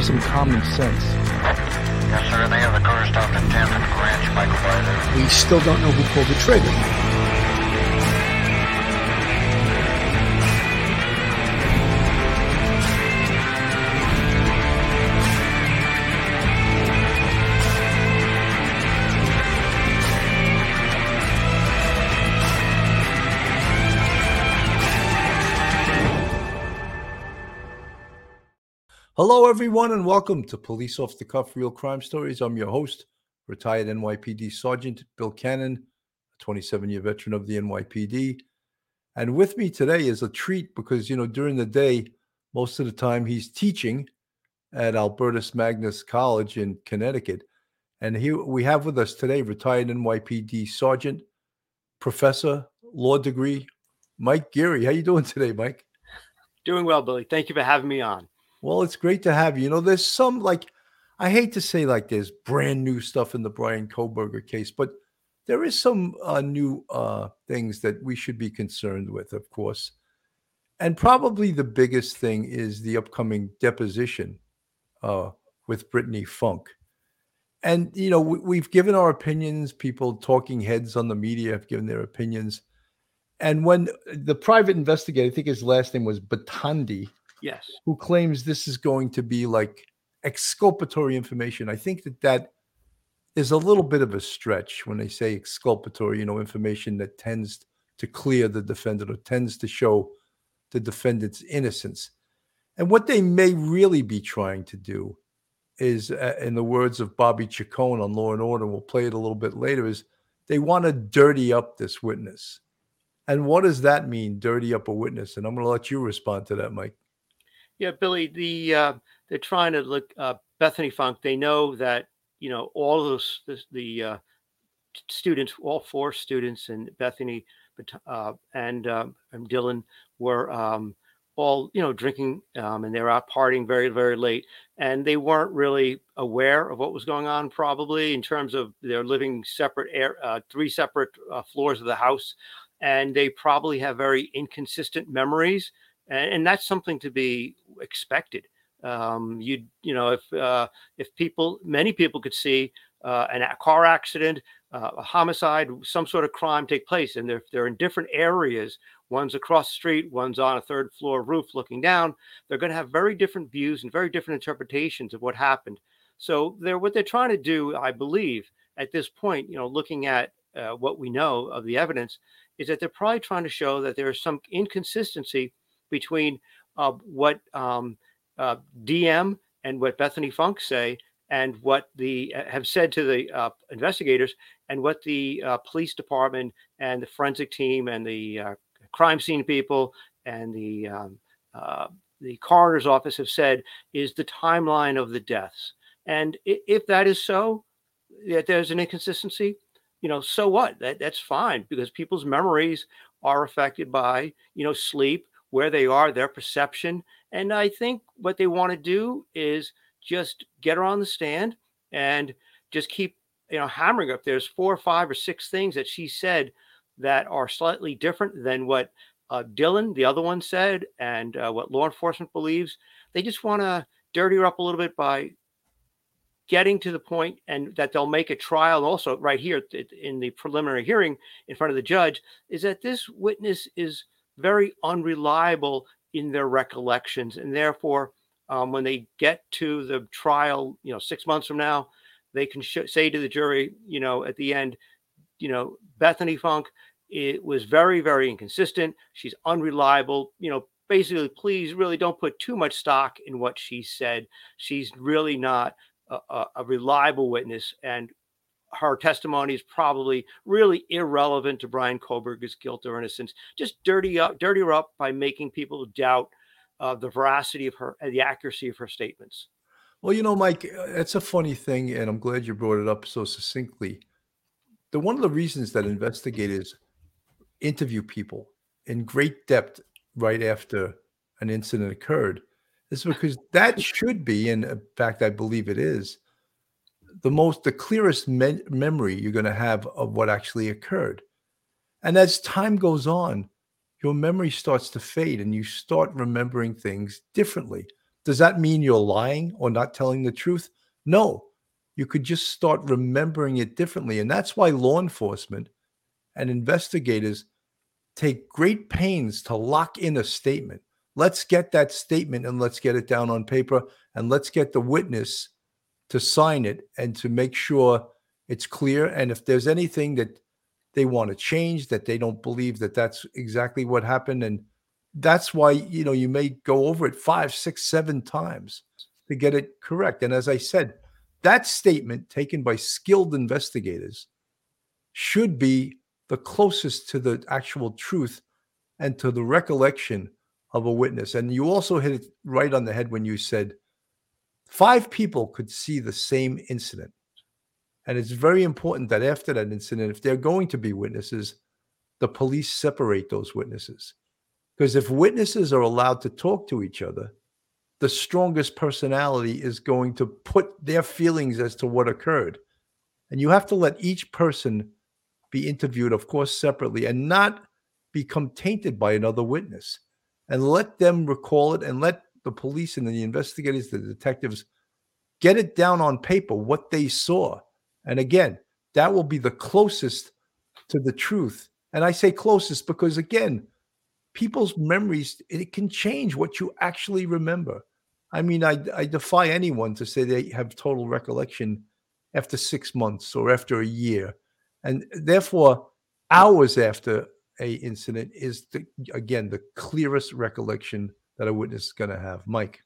there has to be some common sense. Yes, sir. They have the car stopped in Tampa Ranch, Michael. We still don't know who pulled the trigger. Hello, everyone, and welcome to Police Off the Cuff Real Crime Stories. I'm your host, retired NYPD Sergeant Bill Cannon, a 27 year veteran of the NYPD. And with me today is a treat because, you know, during the day, most of the time he's teaching at Albertus Magnus College in Connecticut. And here we have with us today retired NYPD Sergeant, Professor, Law degree, Mike Geary. How you doing today, Mike? Doing well, Billy. Thank you for having me on. Well, it's great to have you. You know, there's some like I hate to say like there's brand new stuff in the Bryan Kohberger case, but there is some uh, new uh, things that we should be concerned with, of course. And probably the biggest thing is the upcoming deposition uh, with Brittany Funk. And you know, we, have given our opinions. People talking heads on the media have given their opinions. And when the private investigator, I think his last name was Batandi, Yes. Who claims this is going to be like exculpatory information. I think that that is a little bit of a stretch when they say exculpatory, you know, information that tends to clear the defendant or tends to show the defendant's innocence. And what they may really be trying to do is, uh, in the words of Bobby Chacon on Law and Order, we'll play it a little bit later, is they want to dirty up this witness. And what does that mean, dirty up a witness? And I'm going to let you respond to that, Mike. Yeah, Billy, the uh, they're trying to look uh, Bethany Funk. They know that you know all those the, the uh, students, all four students, and Bethany uh, and um, and Dylan were um, all you know drinking, um, and they were out partying very very late, and they weren't really aware of what was going on. Probably in terms of they're living separate air, uh, three separate uh, floors of the house, and they probably have very inconsistent memories and that's something to be expected. Um, you you know if uh, if people many people could see uh, an, a car accident, uh, a homicide, some sort of crime take place, and they're they're in different areas. One's across the street, one's on a third floor roof looking down. They're going to have very different views and very different interpretations of what happened. So they're what they're trying to do, I believe, at this point, you know, looking at uh, what we know of the evidence, is that they're probably trying to show that there is some inconsistency between uh, what um, uh, DM and what Bethany Funk say and what the uh, have said to the uh, investigators and what the uh, police department and the forensic team and the crime scene people and the um, the coroner's office have said is the timeline of the deaths. And if that is so, that there's an inconsistency, you know, so what? That that's fine because people's memories are affected by you know sleep where they are, their perception. And I think what they want to do is just get her on the stand and just keep, you know, hammering up. There's four or five or six things that she said that are slightly different than what uh, Dylan, the other one, said, and uh, what law enforcement believes. They just want to dirty her up a little bit by getting to the point and that they'll make a trial also right here in the preliminary hearing in front of the judge is that this witness is very unreliable in their recollections. And therefore, um, when they get to the trial, you know, six months from now, they can sh- say to the jury, you know, at the end, you know, Bethany Funk, it was very, very inconsistent. She's unreliable. You know, basically, please really don't put too much stock in what she said. She's really not a, a, a reliable witness. And her testimony is probably really irrelevant to Bryan Kohberger's guilt or innocence. Just dirty up, dirty her up by making people doubt uh, the veracity of her, the accuracy of her statements. Well, you know, Mike, uh, it's a funny thing, and I'm glad you brought it up so succinctly. The one of the reasons that investigators interview people in great depth right after an incident occurred is because that should be, and in fact, I believe it is, the most the clearest me- memory you're going to have of what actually occurred and as time goes on your memory starts to fade and you start remembering things differently Does that mean you're lying or not telling the truth? No. You could just start remembering it differently. And that's why law enforcement and investigators take great pains to lock in a statement. Let's get that statement and let's get it down on paper and let's get the witness to sign it and to make sure it's clear. And if there's anything that they want to change, that they don't believe that that's exactly what happened, and that's why you know you may go over it five, six, seven times to get it correct. And as I said, that statement taken by skilled investigators should be the closest to the actual truth and to the recollection of a witness. And you also hit it right on the head when you said five people could see the same incident. And it's very important that after that incident, if they're going to be witnesses, the police separate those witnesses. Because if witnesses are allowed to talk to each other, the strongest personality is going to put their feelings as to what occurred. And you have to let each person be interviewed, of course, separately and not become tainted by another witness. And let them recall it and let the police and the investigators, the detectives, get it down on paper what they saw. And again, that will be the closest to the truth. And I say closest because, again, people's memories, it can change what you actually remember. I mean, I, I defy anyone to say they have total recollection after six months or after a year and therefore hours after a incident is the, again the clearest recollection that a witness is going to have. Mike.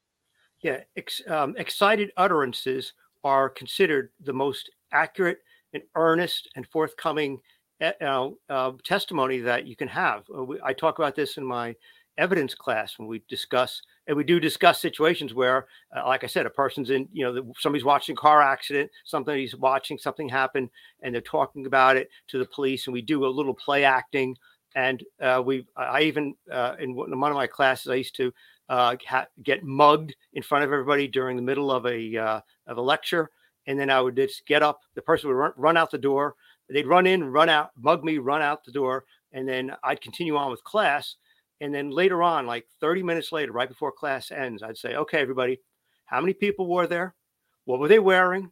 Yeah ex, um, excited utterances are considered the most accurate and earnest and forthcoming uh, uh, testimony that you can have. Uh, we, i talk about this in my evidence class when we discuss and we do discuss situations where uh, like i said a person's in you know somebody's watching a car accident somebody's watching something happen and they're talking about it to the police and we do a little play acting and uh, we i even uh, in one of my classes i used to uh, ha- get mugged in front of everybody during the middle of a uh, of a lecture and then i would just get up the person would run, run out the door they'd run in run out mug me run out the door and then i'd continue on with class and then later on, like 30 minutes later, right before class ends, I'd say, okay, everybody, how many people were there? What were they wearing?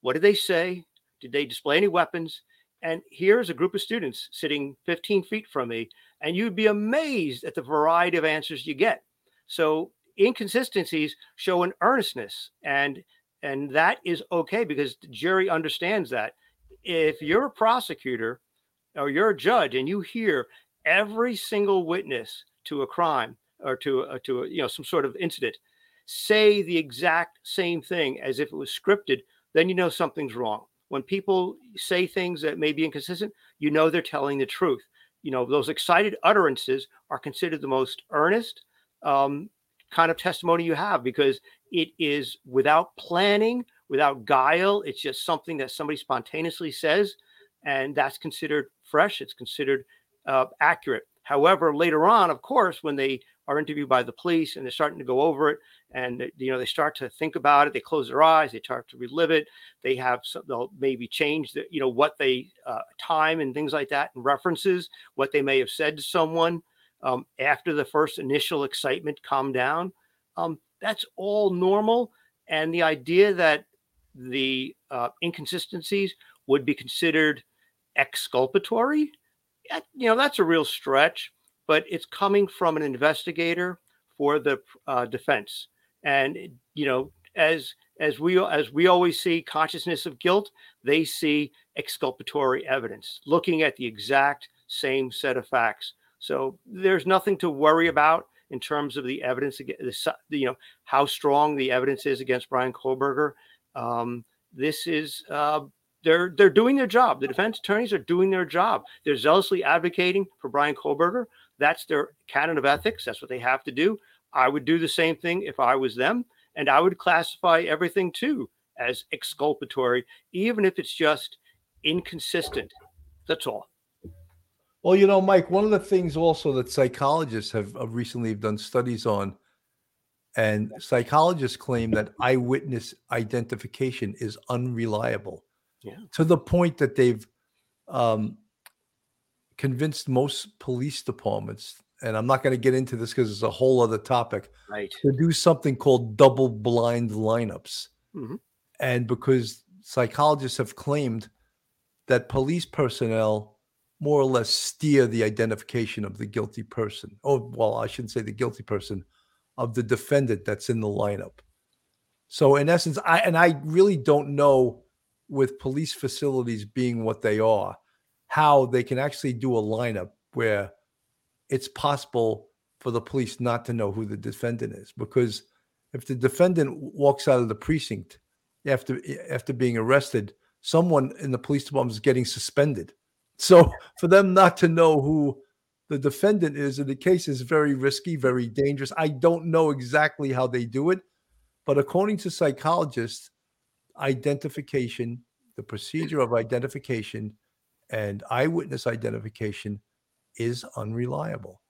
What did they say? Did they display any weapons? And here's a group of students sitting 15 feet from me, and you'd be amazed at the variety of answers you get. So inconsistencies show an earnestness, and and that is okay because the jury understands that. If you're a prosecutor or you're a judge and you hear every single witness to a crime or to a, to a, you know some sort of incident say the exact same thing as if it was scripted, then you know something's wrong. When people say things that may be inconsistent, you know they're telling the truth. You know those excited utterances are considered the most earnest um, kind of testimony you have because it is without planning, without guile. It's just something that somebody spontaneously says, and that's considered fresh. It's considered uh, accurate. However, later on, of course, when they are interviewed by the police and they're starting to go over it, and you know they start to think about it, they close their eyes, they start to relive it. They have some, they'll maybe change the you know what they uh, time and things like that, and references what they may have said to someone um, after the first initial excitement calm down. Um, that's all normal, and the idea that the uh, inconsistencies would be considered exculpatory you know, that's a real stretch, but it's coming from an investigator for the uh, defense. And you know, as as we as we always see consciousness of guilt, they see exculpatory evidence, looking at the exact same set of facts. So there's nothing to worry about in terms of the evidence, the, you know, how strong the evidence is against Bryan Kohberger Um, this is uh, they're they're doing their job. The defense attorneys are doing their job. They're zealously advocating for Bryan Kohberger That's their canon of ethics. That's what they have to do. I would do the same thing if I was them, and I would classify everything too as exculpatory, even if it's just inconsistent. That's all. Well, you know, Mike, one of the things also that psychologists have recently have done studies on, and psychologists claim that eyewitness identification is unreliable yeah. to the point that they've um, convinced most police departments and I'm not going to get into this because it's a whole other topic, Right. to do something called double blind lineups. Mhm. And because psychologists have claimed that police personnel more or less steer the identification of the guilty person. Oh, well, I shouldn't say the guilty person, of the defendant that's in the lineup. So in essence, I and I really don't know with police facilities being what they are, how they can actually do a lineup where it's possible for the police not to know who the defendant is because if the defendant walks out of the precinct after after being arrested someone in the police department is getting suspended. So for them not to know who the defendant is in the case is very risky very dangerous. I don't know exactly how they do it but according to psychologists identification the procedure of identification and eyewitness identification is unreliable.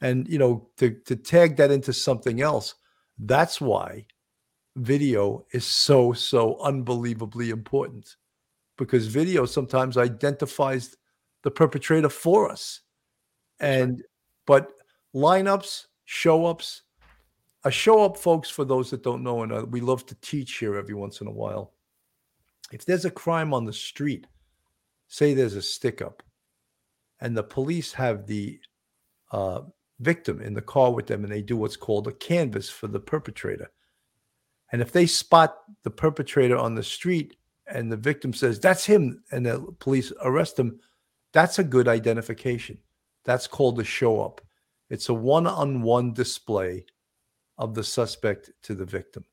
And you know, to to tag that into something else, that's why video is so so unbelievably important because video sometimes identifies the perpetrator for us. And but lineups, show ups, a show up, folks, for those that don't know, and uh, we love to teach here every once in a while. If there's a crime on the street, say there's a stick up, and the police have the uh, victim in the car with them and they do what's called a canvas for the perpetrator. And if they spot the perpetrator on the street and the victim says, That's him, and the police arrest him, that's a good identification. That's called a show up. It's a one on one display of the suspect to the victim.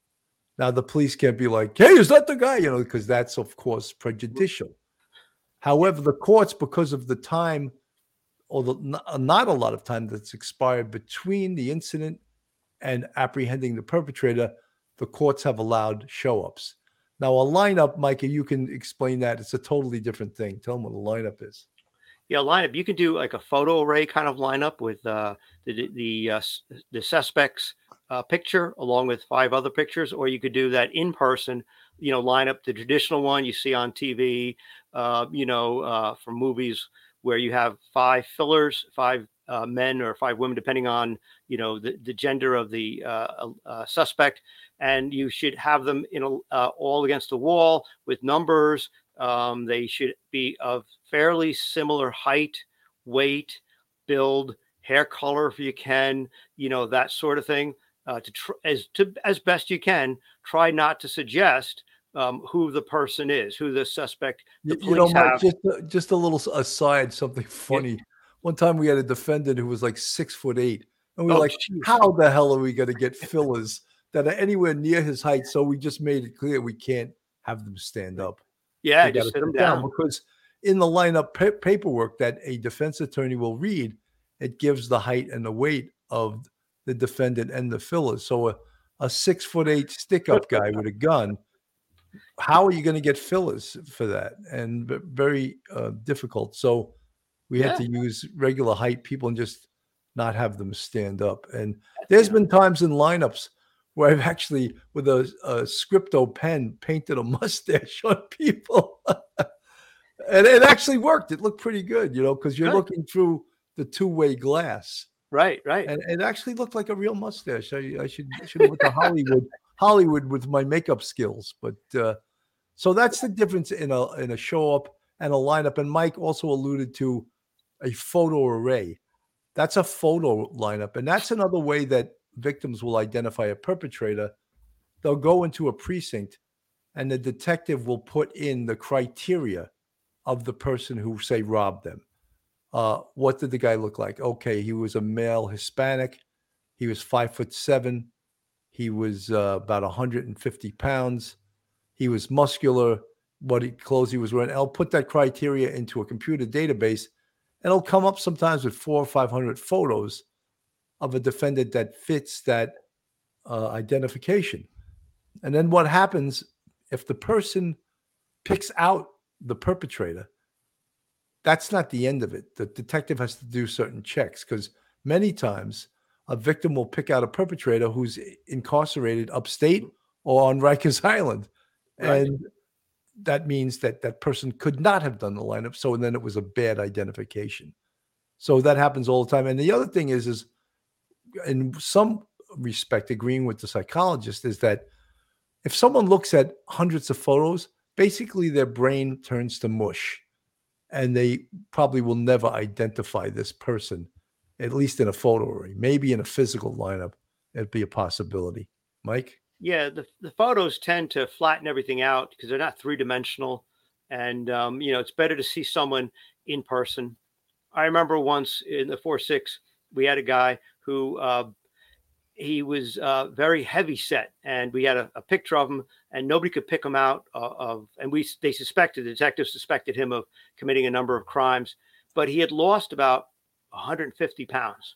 Now, the police can't be like, Hey, is that the guy? You know, because that's, of course, prejudicial. However, the courts, because of the time, or the, not a lot of time that's expired between the incident and apprehending the perpetrator, the courts have allowed show ups. Now, a lineup, Micah, you can explain that. It's a totally different thing. Tell them what a lineup is. Yeah, lineup. You can do like a photo array kind of lineup with uh, the the uh, the suspect's uh, picture along with five other pictures, or you could do that in person. You know, line up the traditional one you see on TV. Uh, you know, uh, from movies where you have five fillers, five uh, men or five women, depending on you know the, the gender of the uh, uh, suspect, and you should have them in a, uh, all against the wall with numbers. Um, they should be of fairly similar height, weight, build, hair color, if you can, you know that sort of thing. Uh, to tr- as to as best you can, try not to suggest um, who the person is, who the suspect. The you, know, Mike, just a, just a little aside, something funny. Yeah. One time we had a defendant who was like six foot eight, and we were Oh, like, geez. "How the hell are we going to get fillers that are anywhere near his height?" So we just made it clear we can't have them stand up. yeah, They just sit them sit down. because in the lineup pa- paperwork that a defense attorney will read, it gives the height and the weight of the defendant and the fillers. So a, a six foot eight stick up guy with a gun, how are you going to get fillers for that? And very uh, difficult. So we had to use regular height people and just not have them stand up. And there's Yeah. been times in lineups where I've actually, with a, a scripto pen, painted a mustache on people. and it actually worked. It looked pretty good, you know, because you're looking through the two way glass. Right, right. And it actually looked like a real mustache. I, I should should have went to Hollywood, Hollywood with my makeup skills. But uh, so that's the difference in a in a show up and a lineup. And Mike also alluded to a photo array. That's a photo lineup, and that's another way that victims will identify a perpetrator. They'll go into a precinct, and the detective will put in the criteria of the person who say robbed them. Uh, what did the guy look like? Okay, he was a male Hispanic. He was five foot seven. He was uh, about 150 pounds. He was muscular. What he, clothes he was wearing. I'll put that criteria into a computer database, and it'll come up sometimes with four or 500 photos of a defendant that fits that uh, identification. And then what happens if the person picks out the perpetrator? That's not the end of it. The detective has to do certain checks because many times a victim will pick out a perpetrator who's incarcerated upstate or on Rikers Island. Right. And that means that that person could not have done the lineup. So then it was a bad identification. So that happens all the time. And the other thing is, is in some respect, agreeing with the psychologist, is that if someone looks at hundreds of photos, basically their brain turns to mush and they probably will never identify this person, at least in a photo array. Maybe in a physical lineup, it'd be a possibility. Mike? Yeah, the, the photos tend to flatten everything out because they're not three dimensional. And, um, you know, it's better to see someone in person. I remember once in the 4 6, we had a guy who uh, he was uh, very heavy set, and we had a, a, picture of him, and nobody could pick him out of, of. And we they suspected the detectives suspected him of committing a number of crimes, but he had lost about 150 pounds.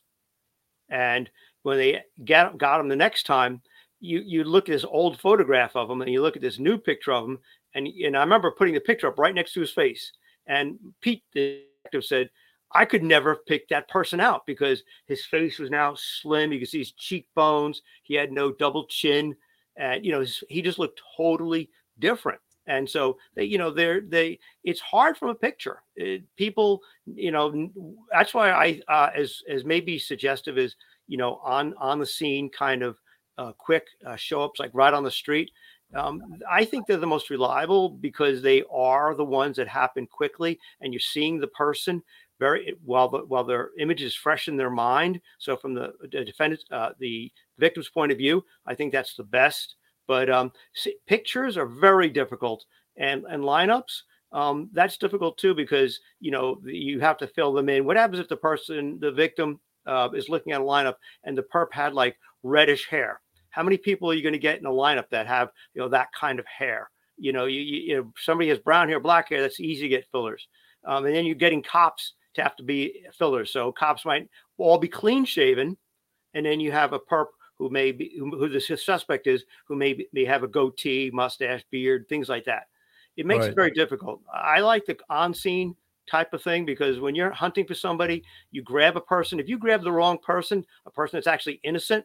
And when they got got him the next time, you you look at this old photograph of him, and you look at this new picture of him, and and I remember putting the picture up right next to his face. And Pete, the detective, said, I could never pick that person out because his face was now slim. You could see his cheekbones. He had no double chin, and you know he just looked totally different. And so they, you know, they're they. It's hard from a picture. It, people, you know, that's why I, uh, as as maybe suggestive is, you know, on on the scene kind of uh, quick uh, show ups like right on the street. Um, I think they're the most reliable because they are the ones that happen quickly, and you're seeing the person very while the while their image is fresh in their mind. So from the, the defendant, uh, the victim's point of view, I think that's the best. But um, see, pictures are very difficult, and and lineups. Um, that's difficult too because you know you have to fill them in. What happens if the person, the victim, uh, is looking at a lineup and the perp had like reddish hair? How many people are you going to get in a lineup that have you know that kind of hair? You know, you, you, you know somebody has brown hair, black hair. That's easy to get fillers. Um, and then you're getting cops to have to be fillers. So cops might all be clean shaven, and then you have a perp who may be who the suspect is who may be, may have a goatee, mustache, beard, things like that. It makes right. it very difficult. I like the on scene type of thing because when you're hunting for somebody, you grab a person. If you grab the wrong person, a person that's actually innocent,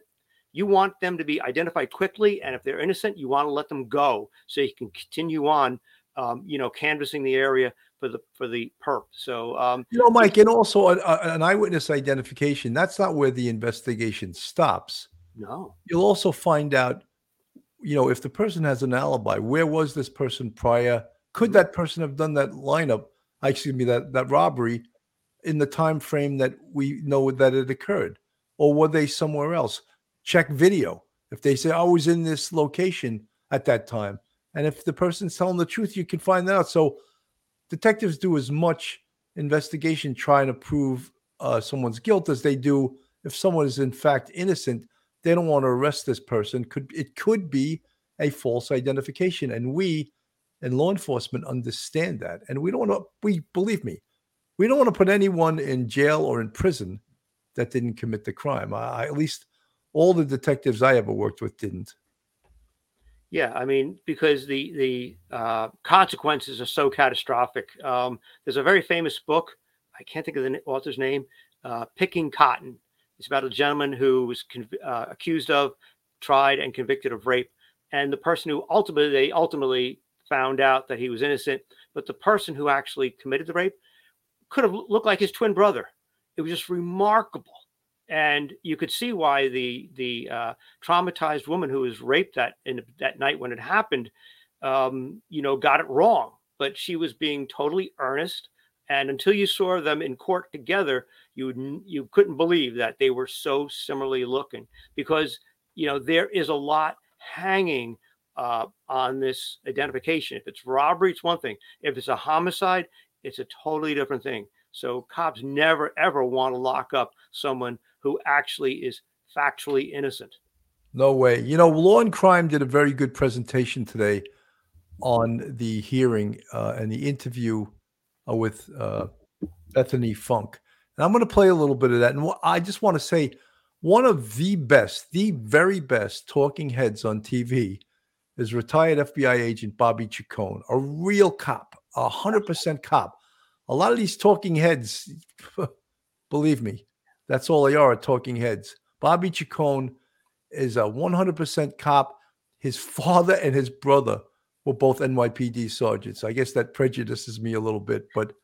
you want them to be identified quickly. And if they're innocent, you want to let them go so you can continue on, um, you know, canvassing the area for the for the perp. So um, you know, Mike, and also a, a, an eyewitness identification. That's not where the investigation stops. No, you'll also find out, you know, if the person has an alibi. Where was this person prior? Could that person have done that lineup? Excuse me, that that robbery in the time frame that we know that it occurred, or were they somewhere else? Check video. If they say I was in this location at that time, and if the person's telling the truth, you can find that out. So detectives do as much investigation trying to prove uh, someone's guilt as they do if someone is in fact innocent. They don't want to arrest this person. Could it could be a false identification, and we in law enforcement understand that, and we don't want to. We believe me, we don't want to put anyone in jail or in prison that didn't commit the crime. I, at least all the detectives I ever worked with didn't. Yeah, I mean, because the the uh, consequences are so catastrophic. Um, there's a very famous book. I can't think of the author's name. Uh, Picking Cotton. It's about a gentleman who was conv- uh, accused of, tried, and convicted of rape, and the person who ultimately they ultimately found out that he was innocent, but the person who actually committed the rape could have looked like his twin brother. It was just remarkable and you could see why the the uh, traumatized woman who was raped that in that night when it happened, um, you know, got it wrong. But she was being totally earnest, and until you saw them in court together, you you couldn't believe that they were so similarly looking because you know there is a lot hanging uh, on this identification. If it's robbery, it's one thing. If it's a homicide, it's a totally different thing. So cops never ever want to lock up someone who actually is factually innocent. No way. You know, Law and Crime did a very good presentation today on the hearing uh, and the interview with uh, Bethany Funk. And I'm going to play a little bit of that. And I just want to say one of the best, the very best talking heads on TV is retired FBI agent Bobby Chacon, a real cop, a 100% cop. A lot of these talking heads, believe me, that's all they are, talking heads. Bobby Chacon is a 100% cop. His father and his brother were both NYPD sergeants. I guess that prejudices me a little bit, but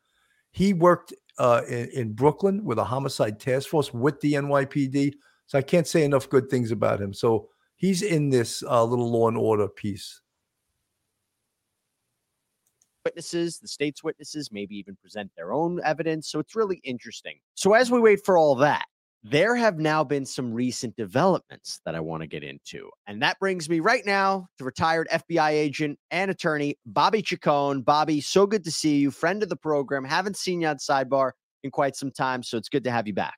he worked uh, in, in Brooklyn with a homicide task force with the NYPD. So I can't say enough good things about him. So he's in this uh, little law and order piece. Witnesses, the state's witnesses, maybe even present their own evidence. So it's really interesting. So as we wait for all that, there have now been some recent developments that I want to get into. And that brings me right now to retired FBI agent and attorney Bobby Chacon. Bobby, so good to see you, friend of the program. Haven't seen you on Sidebar in quite some time. So it's good to have you back.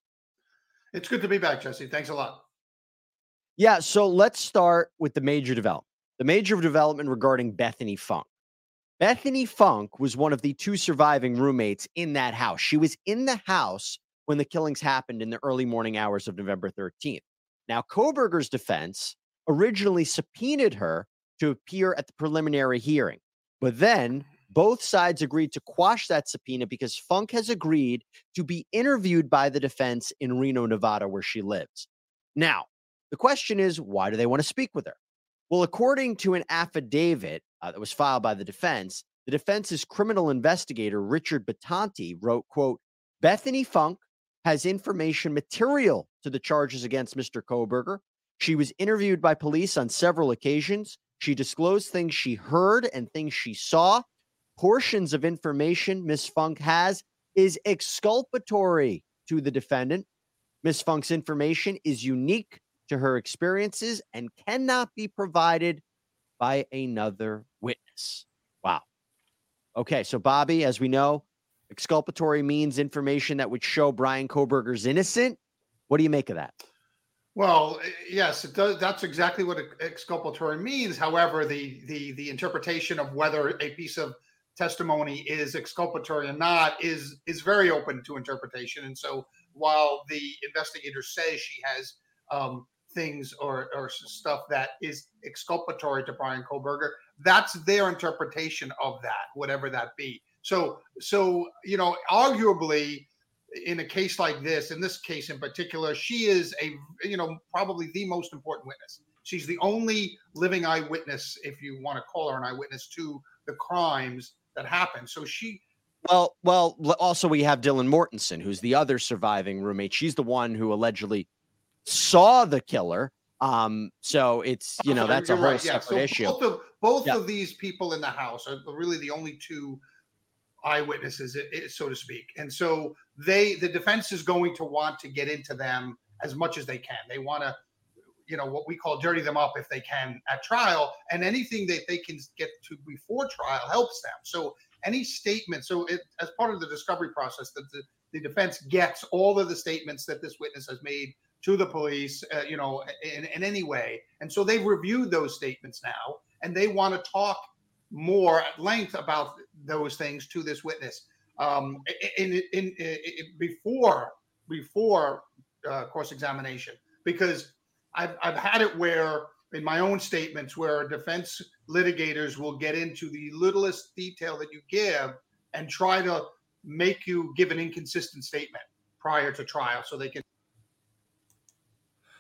It's good to be back, Jesse. Thanks a lot. Yeah. So let's start with the major development. The major development regarding Bethany Funk. Bethany Funk was one of the two surviving roommates in that house. She was in the house when the killings happened in the early morning hours of November 13th. Now, Kohberger's defense originally subpoenaed her to appear at the preliminary hearing, but then both sides agreed to quash that subpoena because Funk has agreed to be interviewed by the defense in Reno, Nevada, where she lives. Now, the question is, why do they want to speak with her? Well, according to an affidavit uh, that was filed by the defense, the defense's criminal investigator Richard Batanti wrote, "quote Bethany Funk has information material to the charges against Mr. Kohberger. She was interviewed by police on several occasions. She disclosed things she heard and things she saw. Portions of information Miss Funk has is exculpatory to the defendant. Miss Funk's information is unique to her experiences and cannot be provided by another witness. Wow. Okay, so Bobby, as we know, exculpatory means information that would show Bryan Kohberger's innocent. What do you make of that? Well, eh, yes, it does. That's exactly what exculpatory means. However, the the the interpretation of whether a piece of testimony is exculpatory or not is is very open to interpretation. And so, while the investigator says she has um, things or, or stuff that is exculpatory to Brian Koberger, That's their interpretation of that, whatever that be. So, so you know, arguably, in a case like this, in this case in particular, she is a you know probably the most important witness. She's the only living eyewitness, if you want to call her an eyewitness, to the crimes that happened. So she well, well, also we have Dylan Mortensen, who's the other surviving roommate. She's the one who allegedly saw the killer. Um, so it's you know that's a whole right. separate yeah. so issue. Both of both yeah. of these people in the house are really the only two eyewitnesses, so to speak. And so they the defense is going to want to get into them as much as they can. They want to, you know, what we call dirty them up if they can at trial, and anything that they can get to before trial helps them. So any statement, so it, as part of the discovery process, that the, the defense gets all of the statements that this witness has made to the police, uh, you know, in, in any way. And so they've reviewed those statements now, and they want to talk more at length about those things to this witness. Um, in, in, in, before before uh, cross examination, because I've I've had it where in my own statements where defense litigators will get into the littlest detail that you give and try to make you give an inconsistent statement prior to trial so they can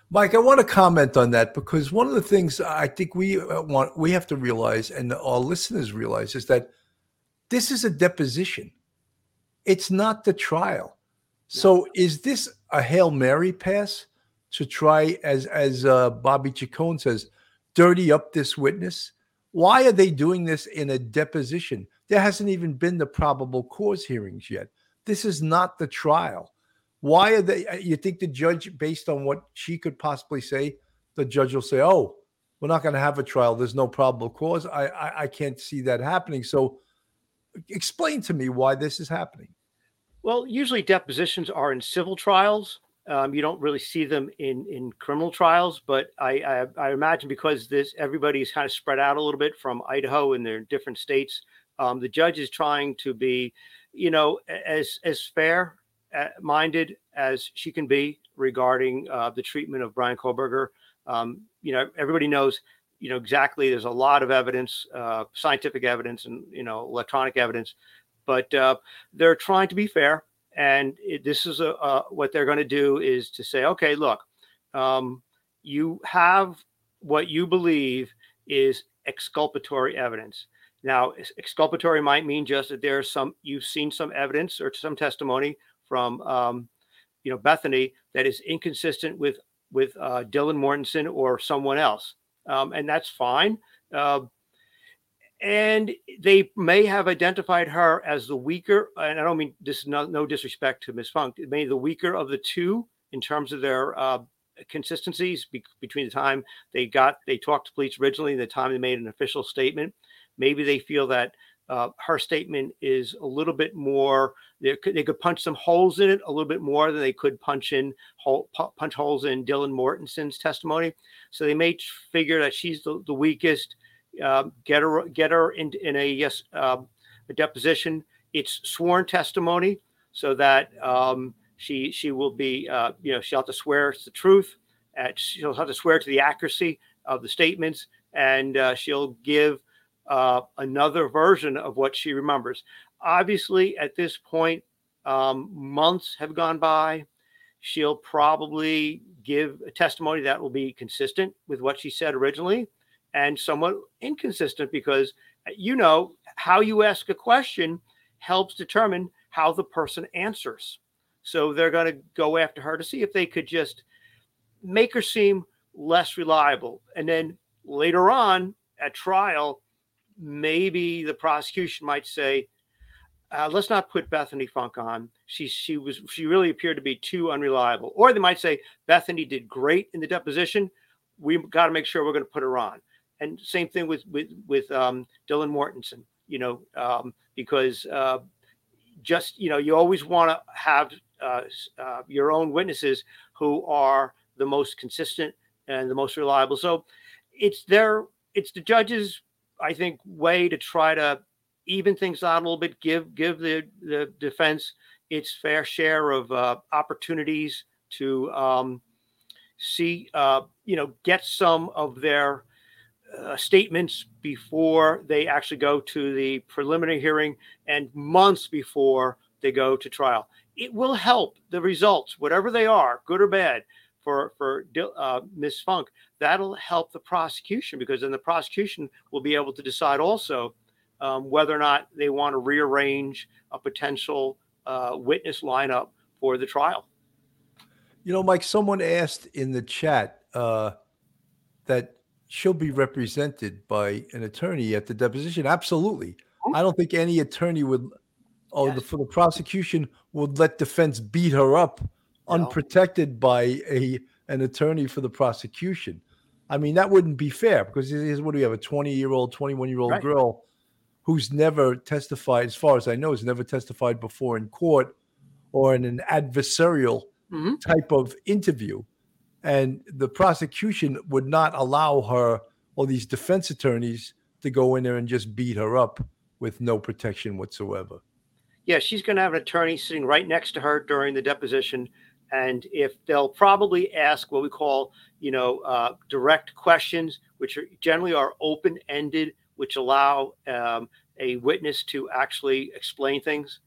Mike, I want to comment on that because one of the things I think we uh, want we have to realize, and our listeners realize, is that this is a deposition. It's not the trial. So, is this a hail mary pass to try, as as uh, Bobby Chacon says, dirty up this witness? Why are they doing this in a deposition? There hasn't even been the probable cause hearings yet. This is not the trial. Why are they? Uh, you think the judge, based on what she could possibly say, the judge will say, "Oh, we're not going to have a trial. There's no probable cause." I, I I can't see that happening. So, explain to me why this is happening. Well, usually depositions are in civil trials. Um, you don't really see them in in criminal trials, but I, I, I imagine because this everybody is kind of spread out a little bit from Idaho and they're different states. Um, the judge is trying to be, you know, as as fair uh, minded as she can be regarding uh, the treatment of Bryan Kohberger. Um, you know, everybody knows, you know, exactly. There's a lot of evidence, uh, scientific evidence, and you know, electronic evidence, but uh, they're trying to be fair. And it, this is a, uh, what they're going to do is to say, okay, look, um, you have what you believe is exculpatory evidence. Now, exculpatory might mean just that there's some you've seen some evidence or some testimony from um, you know Bethany that is inconsistent with with uh, Dylan Mortensen or someone else, um, and that's fine. Uh, and they may have identified her as the weaker. And I don't mean this is no, no disrespect to Miss Funk. It may the weaker of the two in terms of their uh, consistencies be- between the time they got they talked to police originally and the time they made an official statement. Maybe they feel that uh, her statement is a little bit more. They could, they could punch some holes in it a little bit more than they could punch in hole, punch holes in Dylan Mortensen's testimony. So they may figure that she's the, the weakest. Uh, get her get her in, in a yes uh, a deposition. It's sworn testimony, so that um, she she will be uh, you know she'll have to swear it's the truth. She'll have to swear to the accuracy of the statements, and uh, she'll give uh, another version of what she remembers. Obviously, at this point, um, months have gone by. She'll probably give a testimony that will be consistent with what she said originally and somewhat inconsistent because uh, you know how you ask a question helps determine how the person answers. So they're going to go after her to see if they could just make her seem less reliable. And then later on at trial, maybe the prosecution might say, uh, let's not put Bethany Funk on. She she was she really appeared to be too unreliable. Or they might say Bethany did great in the deposition. We've got to make sure we're going to put her on. And same thing with with with um, Dylan Mortensen. You know, um, because uh, just you know you always want to have uh, uh, your own witnesses who are the most consistent and the most reliable. So it's their it's the judges I think way to try to even things out a little bit, give give the the defense its fair share of uh, opportunities to um, see uh, you know get some of their uh, statements before they actually go to the preliminary hearing and months before they go to trial. It will help the results, whatever they are, good or bad, for for uh, Miss Funk. That'll help the prosecution because then the prosecution will be able to decide also um, whether or not they want to rearrange a potential uh, witness lineup for the trial. You know, Mike, someone asked in the chat uh, that she'll be represented by an attorney at the deposition. Absolutely. I don't think any attorney would, oh, Yes. the, for the prosecution would let defense beat her up. Unprotected by a an attorney for the prosecution. I mean, that wouldn't be fair because here's what do we have a 20 year old, 21 year old Right. girl who's never testified, as far as I know, has never testified before in court or in an adversarial Mhm. type of interview. And the prosecution would not allow her or these defense attorneys to go in there and just beat her up with no protection whatsoever. Yeah, she's going to have an attorney sitting right next to her during the deposition, and if they'll probably ask what we call, you know, uh, direct questions, which are generally are open ended, which allow um, a witness to actually explain things,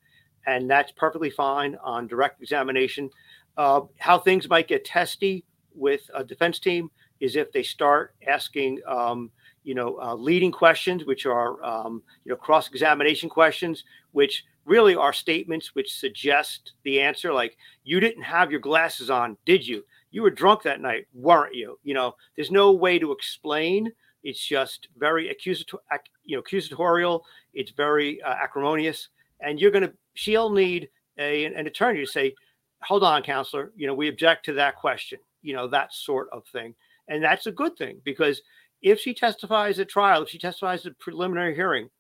and that's perfectly fine on direct examination. Uh, how things might get testy with a defense team is if they start asking, um, you know, uh, leading questions, which are, um, you know, cross examination questions, which really are statements which suggest the answer like you didn't have your glasses on did you? You were drunk that night weren't you? You know there's no way to explain. It's just very accusatorial you know accusatorial it's very uh, acrimonious and you're going to she'll need a, an attorney to say hold on counselor you know we object to that question you know that sort of thing. And that's a good thing because if she testifies at trial if she testifies at preliminary hearing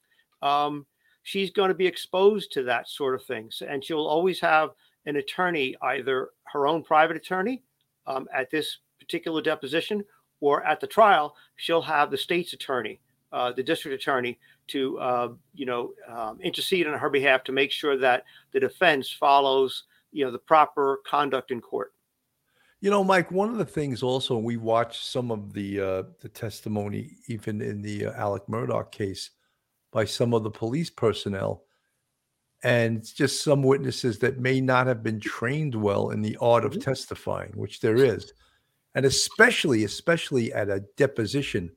um, she's going to be exposed to that sort of things and she'll always have an attorney either her own private attorney um, at this particular deposition or at the trial she'll have the state's attorney uh, the district attorney to uh, you know um, intercede on her behalf to make sure that the defense follows you know the proper conduct in court. You know, Mike, one of the things also we watched some of the uh, the testimony, even in the uh, Alex Murdaugh case, by some of the police personnel, and just some witnesses that may not have been trained well in the art of mm-hmm. testifying, which there is, and especially especially at a deposition,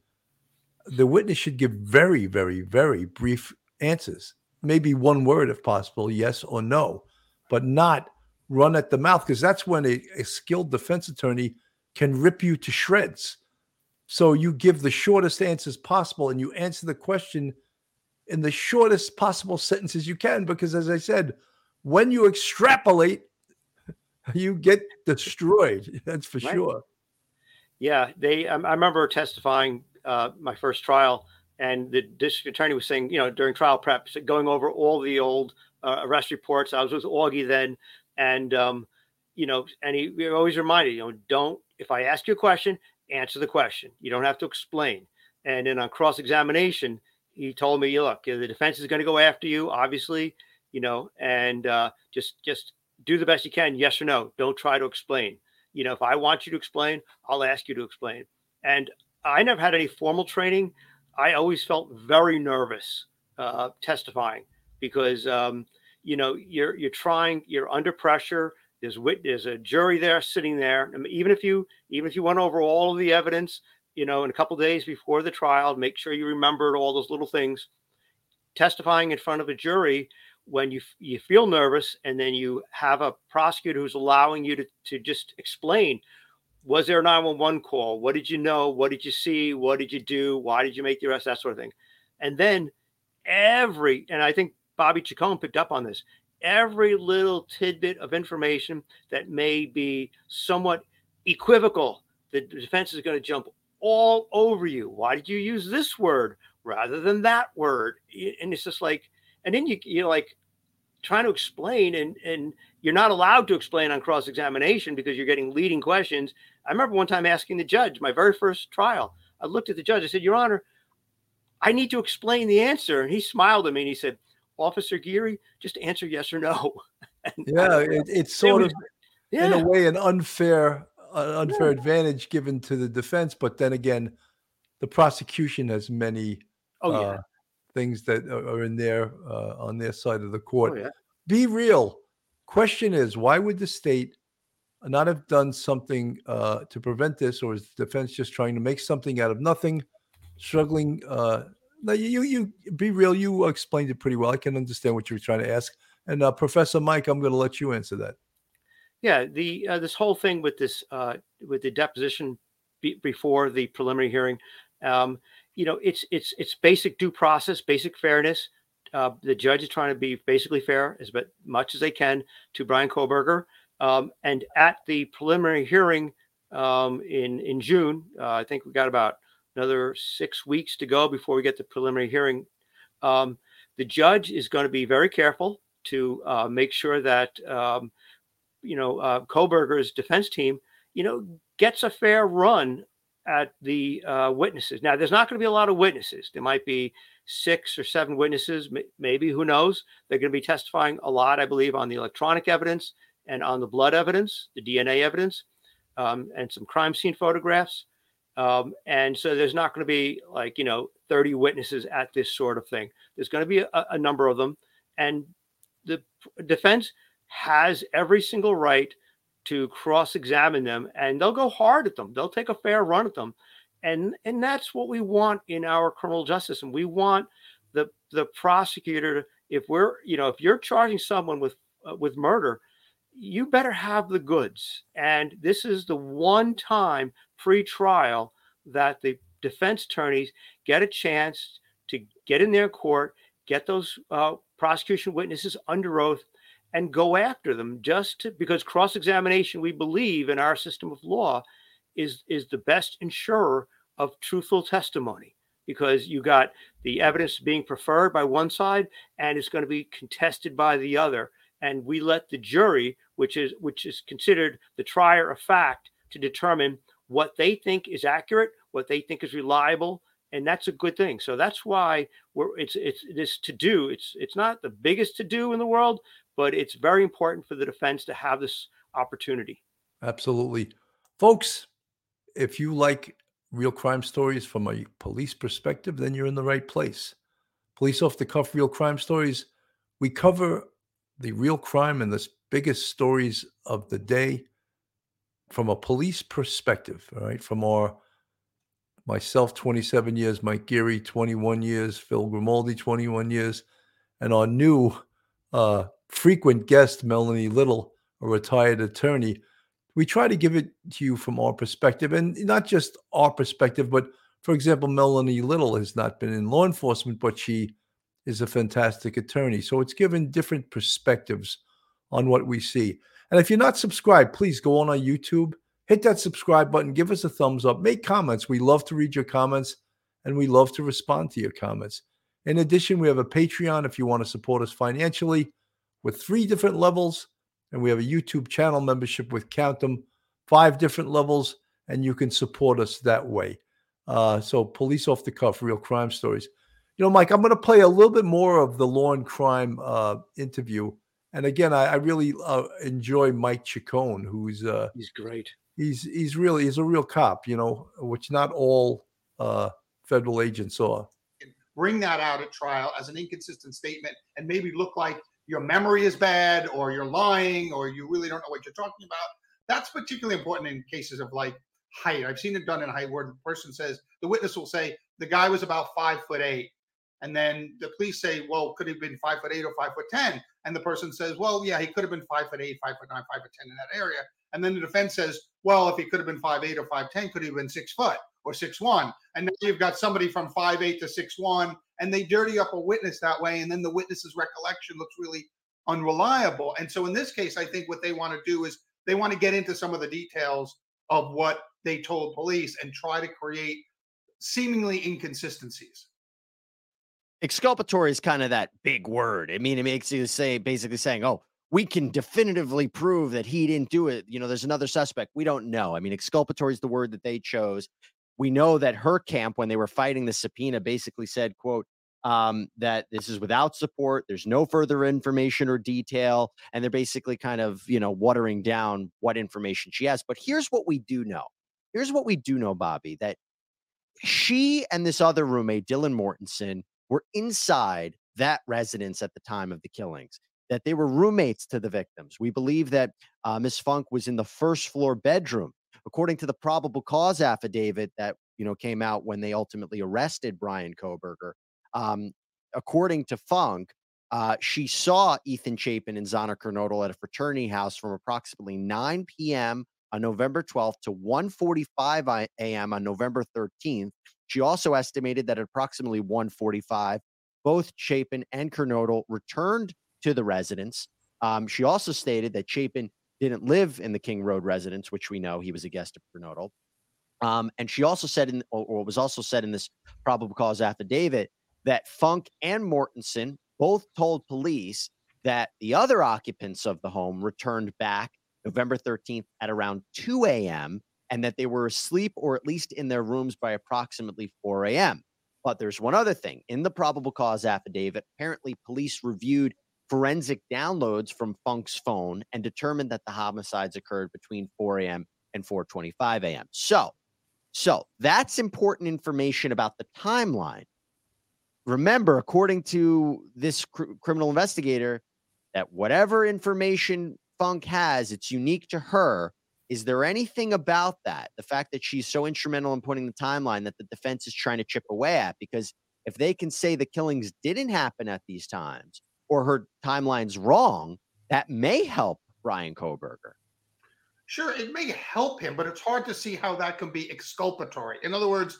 the witness should give very, very, very brief answers. Maybe one word if possible, yes or no, but not run at the mouth because that's when a, a skilled defense attorney can rip you to shreds. So you give the shortest answers possible and you answer the question in the shortest possible sentences you can. Because as I said, when you extrapolate, you get destroyed. That's for Right. sure. Yeah, they. I, I remember testifying uh, my first trial, and the district attorney was saying, you know, during trial prep, going over all the old uh, arrest reports. I was with Augie then, and um, you know, and he, he always reminded, you know, don't if I ask you a question, answer the question. You don't have to explain. And then on cross examination, he told me, look, the defense is going to go after you, obviously, you know, and uh, just just do the best you can, yes or no. Don't try to explain you know, if I want you to explain, I'll ask you to explain. And I never had any formal training. I always felt very nervous uh, testifying because um, you know you're you're trying, you're under pressure. There's wit, there's a jury there sitting there. I mean, even if you even if you went over all of the evidence, you know, in a couple days before the trial, make sure you remembered all those little things. Testifying in front of a jury when you you feel nervous and then you have a prosecutor who's allowing you to, to just explain was there a 911 call? What did you know? What did you see? What did you do? Why did you make the arrest? That sort of thing. And then every and i think bobby chacon picked up on this every little tidbit of information that may be somewhat equivocal the defense is going to jump all over you. Why did you use this word rather than that word? And it's just like and then you you're like trying to explain and and you're not allowed to explain on cross examination because you're getting leading questions. I remember one time asking the judge my very first trial i looked at the judge i said your honor i need to explain the answer. And he smiled at me and he said officer geary just answer yes or no. And Yeah, it, it's It sort was- of yeah in a way an unfair an unfair advantage given to the defense but then again the prosecution has many oh yeah. uh, things that are in there uh, on their side of the court. Oh yeah. Be real. Question is why would the state not have done something uh, to prevent this or is the defense just trying to make something out of nothing struggling uh, no, you, you you be real you explained it pretty well. I can understand what you were trying to ask. And uh, professor mike i'm going to let you answer that Yeah, the uh, this whole thing with this uh, with the deposition be, before the preliminary hearing, um, you know, it's it's it's basic due process, basic fairness. Uh, the judge is trying to be basically fair as much as they can to Bryan Kohberger. Um, and at the preliminary hearing um, in in June, uh, I think we got about another six weeks to go before we get the preliminary hearing. Um, the judge is going to be very careful to uh, make sure that um, you know, uh, Kohberger's defense team, you know, gets a fair run at the uh, witnesses. Now, there's not going to be a lot of witnesses. There might be six or seven witnesses, maybe, who knows? They're going to be testifying a lot, I believe, on the electronic evidence and on the blood evidence, the DNA evidence, um, and some crime scene photographs. Um, and so there's not going to be like, you know, 30 witnesses at this sort of thing. There's going to be a, a number of them. And the defense has every single right to cross-examine them and they'll go hard at them. They'll take a fair run at them. And and that's what we want in our criminal justice and we want the the prosecutor to, if we're you know if you're charging someone with uh, with murder you better have the goods. And this is the one time pre-trial that the defense attorneys get a chance to get in their court get those uh, prosecution witnesses under oath and go after them just to, because cross examination, we believe in our system of law, is is the best insurer of truthful testimony. Because you got the evidence being preferred by one side and it's going to be contested by the other. And we let the jury which is which is considered the trier of fact to determine what they think is accurate what they think is reliable and that's a good thing. So that's why we're it's it's this to do it's it's not the biggest to do in the world but it's very important for the defense to have this opportunity. Absolutely. Folks, if you like real crime stories from a police perspective, then you're in the right place. Police off the cuff real crime stories. We cover the real crime and the biggest stories of the day from a police perspective, all right? From our myself 27 years, Mike Geary 21 years, Phil Grimaldi 21 years, and our new uh, frequent guest, Melanie Little, a retired attorney. We try to give it to you from our perspective, and not just our perspective, but for example, Melanie Little has not been in law enforcement, but she is a fantastic attorney. So it's given different perspectives on what we see. And if you're not subscribed, please go on our YouTube, hit that subscribe button, give us a thumbs up, make comments. We love to read your comments and we love to respond to your comments. In addition, we have a Patreon if you want to support us financially with three different levels. And we have a YouTube channel membership with count them five different levels, and you can support us that way. Uh, so, police off the cuff, real crime stories. You know, Mike, I'm going to play a little bit more of the law and crime uh, interview. And again, I, I really uh, enjoy Mike Chacon, who's uh, He's great. he's he's really he's a real cop, you know, which not all uh, federal agents are. Bring that out at trial as an inconsistent statement and maybe look like your memory is bad or you're lying or you really don't know what you're talking about. That's particularly important in cases of like height. I've seen it done in height where the person says, the witness will say, the guy was about five foot eight. And then the police say, well, could have been five foot eight or five foot 10? And the person says, well, yeah, he could have been five foot eight, five foot nine, five foot 10 in that area. And then the defense says, well, if he could have been five eight or five ten, could he have been six foot or six one? And now you've got somebody from five eight to six one, and they dirty up a witness that way, and then the witness's recollection looks really unreliable. And so in this case, I think what they want to do is they want to get into some of the details of what they told police and try to create seemingly inconsistencies. exculpatory is kind of that big word. I mean, it makes you say basically saying, "Oh, we can definitively prove that he didn't do it." You know, there's another suspect. We don't know. I mean, exculpatory is the word that they chose. We know that her camp, when they were fighting the subpoena, basically said, "quote um, that this is without support. There's no further information or detail, and they're basically kind of you know watering down what information she has." But here's what we do know. Here's what we do know, Bobby, that she and this other roommate, Dylan Mortensen, were inside that residence at the time of the killings, that they were roommates to the victims. We believe that uh, Miss Funk was in the first floor bedroom. According to the probable cause affidavit that you know came out when they ultimately arrested Bryan Kohberger, um, according to Funk, uh, she saw Ethan Chapin and Xana Kernodle at a fraternity house from approximately 9 p.m. on November 12th to 1:45 i- a.m. on November 13th. She also estimated that at approximately 1:45, both Chapin and Kernodle returned to the residence. Um, she also stated that Chapin didn't live in the King Road residence, which we know he was a guest of Kernodle. Um, and she also said in, or, or was also said in this probable cause affidavit that Funk and Mortensen both told police that the other occupants of the home returned back November 13th at around 2 a.m. and that they were asleep or at least in their rooms by approximately 4 a.m. But there's one other thing. In the probable cause affidavit, apparently police reviewed forensic downloads from Funk's phone and determined that the homicides occurred between 4 a.m. and 4:25 a.m. So, so that's important information about the timeline. Remember, according to this cr- criminal investigator, that whatever information Funk has, it's unique to her. Is there anything about that, the fact that she's so instrumental in putting the timeline that the defense is trying to chip away at? Because if they can say the killings didn't happen at these times or her timeline's wrong, that may help Bryan Kohberger. Sure, it may help him, but it's hard to see how that can be exculpatory. In other words,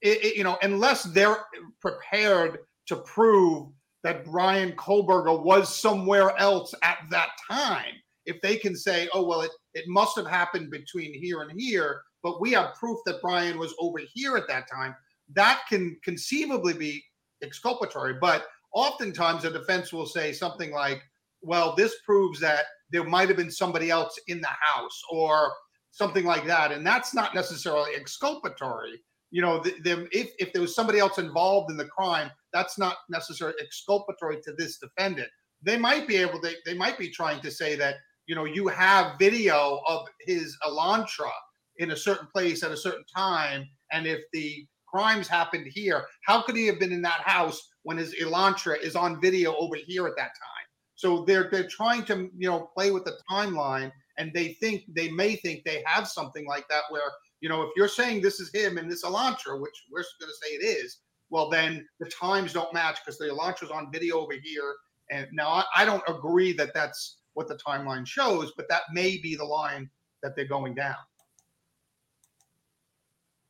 it, it- you know, unless they're prepared to prove that Bryan Kohberger was somewhere else at that time, if they can say, "Oh well, it it must have happened between here and here," but we have proof that Bryan was over here at that time, that can conceivably be exculpatory. But oftentimes, a defense will say something like, "Well, this proves that there might have been somebody else in the house," or something like that, and that's not necessarily exculpatory you know, if, if there was somebody else involved in the crime, that's not necessarily exculpatory to this defendant. They might be able to, they might be trying to say that, you know, you have video of his Elantra in a certain place at a certain time. And if the crimes happened here, how could he have been in that house when his Elantra is on video over here at that time? So they're they're trying to you know play with the timeline and they think they may think they have something like that where you know if you're saying this is him and this Elantra, which we're going to say it is, well then the times don't match because the Elantra's on video over here. And now I, I don't agree that that's what the timeline shows, but that may be the line that they're going down.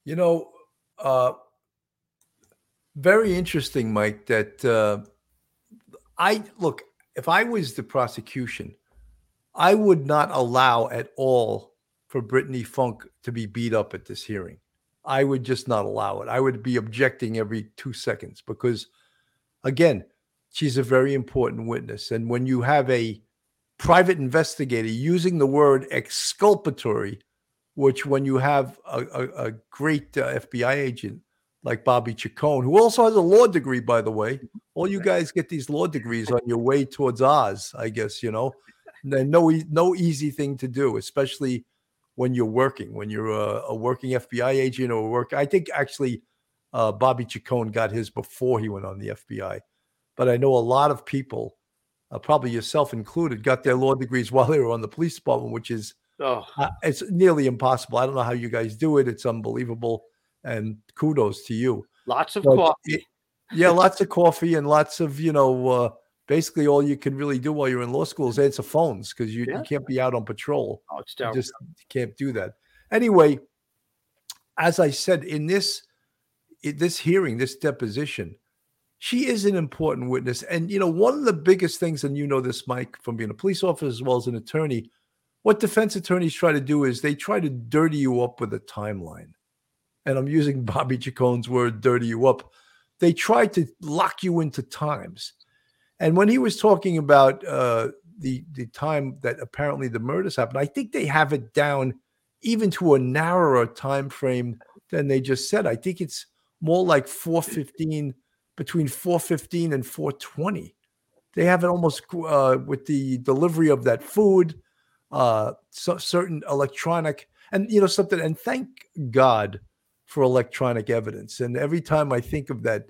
You know, uh, very interesting, Mike. That uh, I look. If I was the prosecution, I would not allow at all for Brittany Funk to be beat up at this hearing. I would just not allow it. I would be objecting every two seconds because, again, she's a very important witness. And when you have a private investigator using the word exculpatory, which when you have a, a, a great uh, FBI agent like Bobby Chacon, who also has a law degree, by the way, all you guys get these law degrees on your way towards Oz, I guess, you know. And no, no easy thing to do, especially when you're working, when you're a, a working FBI agent or work. I think actually uh, Bobby Chacon got his before he went on the FBI, but I know a lot of people, uh, probably yourself included, got their law degrees while they were on the police department, which is Oh, uh, it's nearly impossible. I don't know how you guys do it. It's unbelievable, and kudos to you. lots of But coffee. it- yeah, lots of coffee and lots of you know. Uh, basically, all you can really do while you're in law school is answer phones because you, Yeah. you can't be out on patrol. Oh, it's You just can't do that. Anyway, as I said in this in this hearing, this deposition, she is an important witness. And you know, one of the biggest things, and you know this, Mike, from being a police officer as well as an attorney, what defense attorneys try to do is they try to dirty you up with a timeline. And I'm using Bobby Chacon's word, dirty you up. They try to lock you into times. And when he was talking about uh, the the time that apparently the murders happened, I think they have it down even to a narrower time frame than they just said. I think it's more like 415 between 415 and 420. They have it almost uh, with the delivery of that food, uh, so certain electronic, and you know something. And thank God for electronic evidence. And every time I think of that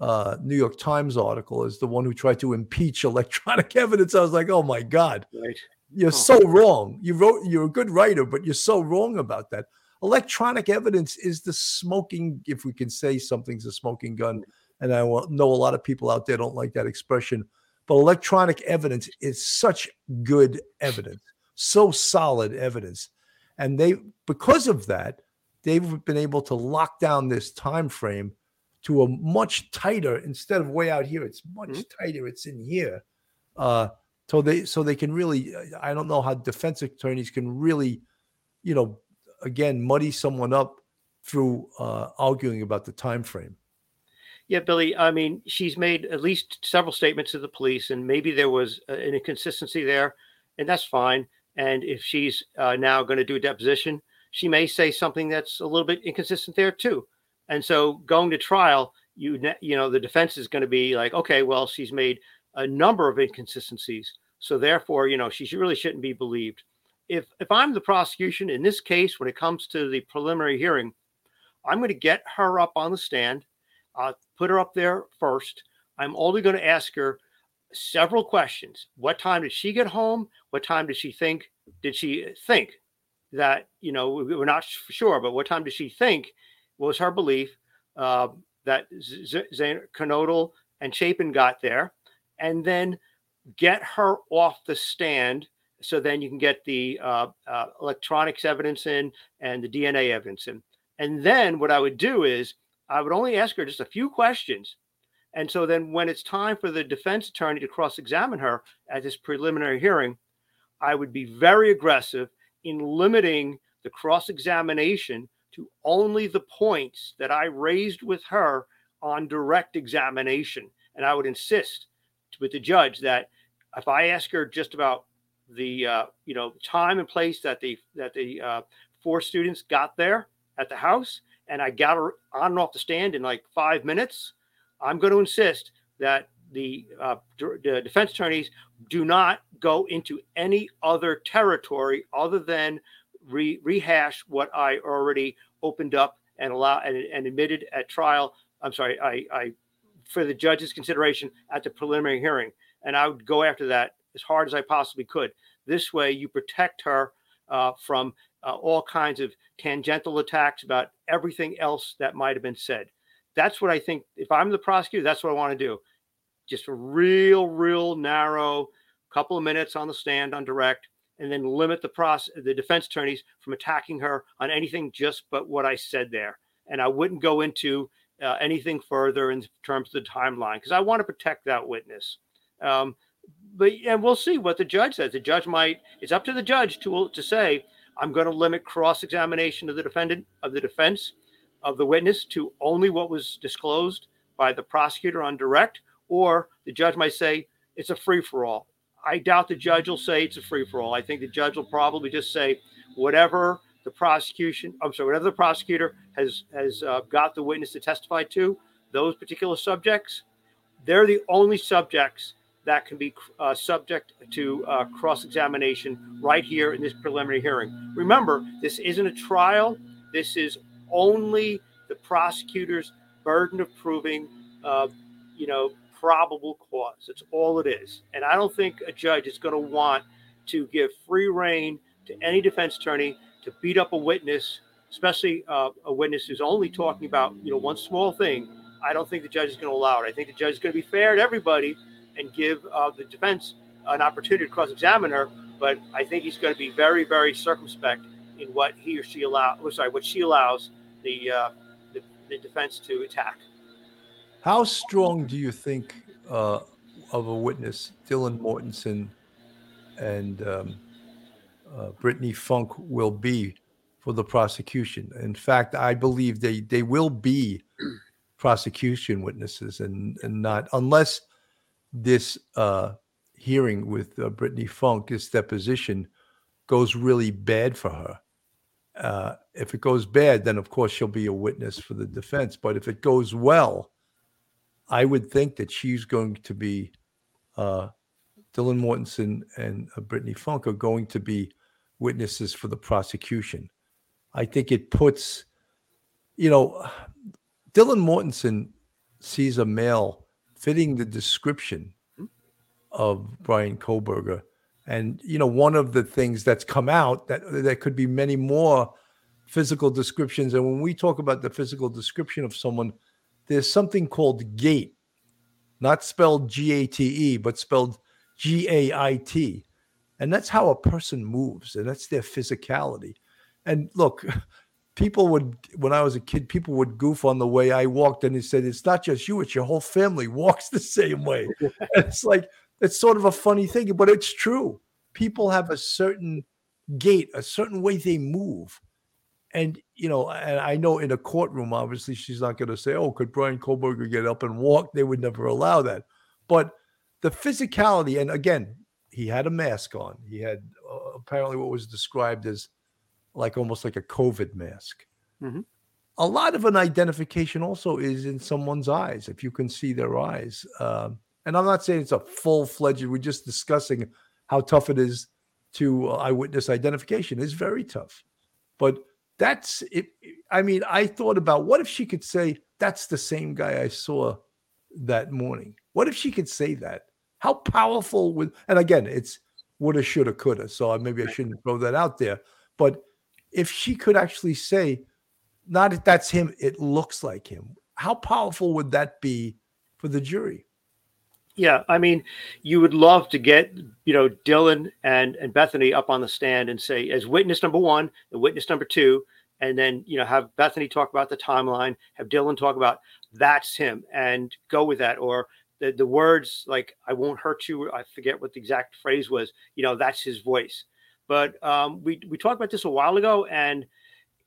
uh, New York Times article as the one who tried to impeach electronic evidence, I was like, oh my God, Right. you're Oh. so wrong. You wrote, you're a good writer, but you're so wrong about that. Electronic evidence is the smoking, if we can say something's a smoking gun. And I know a lot of people out there don't like that expression, but electronic evidence is such good evidence, so solid evidence. And they, because of that, they've been able to lock down this time frame to a much tighter instead of way out here it's much Mhm. tighter it's in here uh so they so they can really i don't know how defense attorneys can really you know again muddy someone up through uh arguing about the time frame Yeah, Billy. I mean, she's made at least several statements to the police, and maybe there was an inconsistency there, and that's fine. And if she's uh, now going to do a deposition, she may say something that's a little bit inconsistent there too. And so, going to trial, you you know, the defense is going to be like, okay, well, she's made a number of inconsistencies, so therefore, you know, she really shouldn't be believed. If if I'm the prosecution in this case, when it comes to the preliminary hearing, I'm going to get her up on the stand uh, put her up there first. I'm only going to ask her several questions. What time did she get home? What time did she think? Did she think that you know we- we're not sure, but what time did she think was her belief uh, that Z- Z- Knodel and Chapin got there, and then get her off the stand. So then you can get the uh, uh, electronics evidence in and the DNA evidence in. And then what I would do is I would only ask her just a few questions. And so then when it's time for the defense attorney to cross examine her at this preliminary hearing, I would be very aggressive in limiting the cross examination to only the points that I raised with her on direct examination. And I would insist with the judge that if I ask her just about the uh, you know time and place that the that the uh, four students got there at the house, and I got her on and off the stand in like five minutes, I'm going to insist that the, uh, d- defense attorneys do not go into any other territory other than re- rehash what I already opened up and allow and, and admitted at trial. I'm sorry, I, I for the judge's consideration at the preliminary hearing, and I would go after that as hard as I possibly could. This way, you protect her uh, from uh, all kinds of tangential attacks about everything else that might have been said. That's what I think. If I'm the prosecutor, that's what I want to do. Just a real, real narrow couple of minutes on the stand on direct, and then limit the process, the defense attorneys from attacking her on anything just but what I said there. And I wouldn't go into uh, anything further in terms of the timeline because I want to protect that witness. Um, but and we'll see what the judge says. The judge might. It's up to the judge to to say I'm going to limit cross examination of the defendant of the defense of the witness to only what was disclosed by the prosecutor on direct, or the judge might say it's a free for all. I doubt the judge will say it's a free for all. I think the judge will probably just say whatever the prosecution, I'm sorry, whatever the prosecutor has has uh, got the witness to testify to, those particular subjects, they're the only subjects that can be uh, subject to uh, cross examination right here in this preliminary hearing. Remember, this isn't a trial. This is only the prosecutor's burden of proving, uh, you know, probable cause. That's all it is. And I don't think a judge is going to want to give free reign to any defense attorney to beat up a witness, especially uh, a witness who's only talking about, you know, one small thing. I don't think the judge is going to allow it. I think the judge is going to be fair to everybody and give uh, the defense an opportunity to cross-examine her. But I think he's going to be very, very circumspect in what he or she allows. Oh, sorry, what she allows the, uh, the, the defense to attack. How strong do you think uh, of a witness, Dylan Mortensen and um, uh, Brittany Funk, will be for the prosecution? In fact, I believe they they will be prosecution witnesses, and and not unless this uh, hearing with uh, Brittany Funk, this deposition, goes really bad for her. Uh, if it goes bad, then of course she'll be a witness for the defense. But if it goes well, I would think that she's going to be uh, Dylan Mortensen and uh, Brittany Funk are going to be witnesses for the prosecution. I think it puts, you know, Dylan Mortensen sees a male fitting the description of Bryan Kohberger. And you know, one of the things that's come out that there could be many more physical descriptions. And when we talk about the physical description of someone, there's something called gait, not spelled G-A-T-E, but spelled G-A-I-T. And that's how a person moves, and that's their physicality. And look, people would when I was a kid, people would goof on the way I walked, and he said, "It's not just you; it's your whole family walks the same way." it's like it's sort of a funny thing, but it's true. People have a certain gait, a certain way they move, and you know, and I know in a courtroom, obviously, she's not going to say, "Oh, could Bryan Kohberger get up and walk?" They would never allow that, but the physicality, and again, he had a mask on. He had uh, apparently what was described as like almost like a COVID mask. Mhm. A lot of an identification also is in someone's eyes, if you can see their eyes. Um, and I'm not saying it's a full fledged, we're just discussing how tough it is to uh, eyewitness identification. It's very tough. But that's it. I mean, I thought about what if she could say, that's the same guy I saw that morning? What if she could say that? How powerful would, and again, it's woulda, shoulda, coulda. So maybe I shouldn't throw that out there. But if she could actually say, not that that's him, it looks like him, how powerful would that be for the jury? Yeah, I mean, you would love to get you know Dylan and and Bethany up on the stand and say as witness number one and witness number two, and then you know have Bethany talk about the timeline, have Dylan talk about that's him, and go with that, or the the words like "I won't hurt you." I forget what the exact phrase was. You know, that's his voice. But um, we we talked about this a while ago, and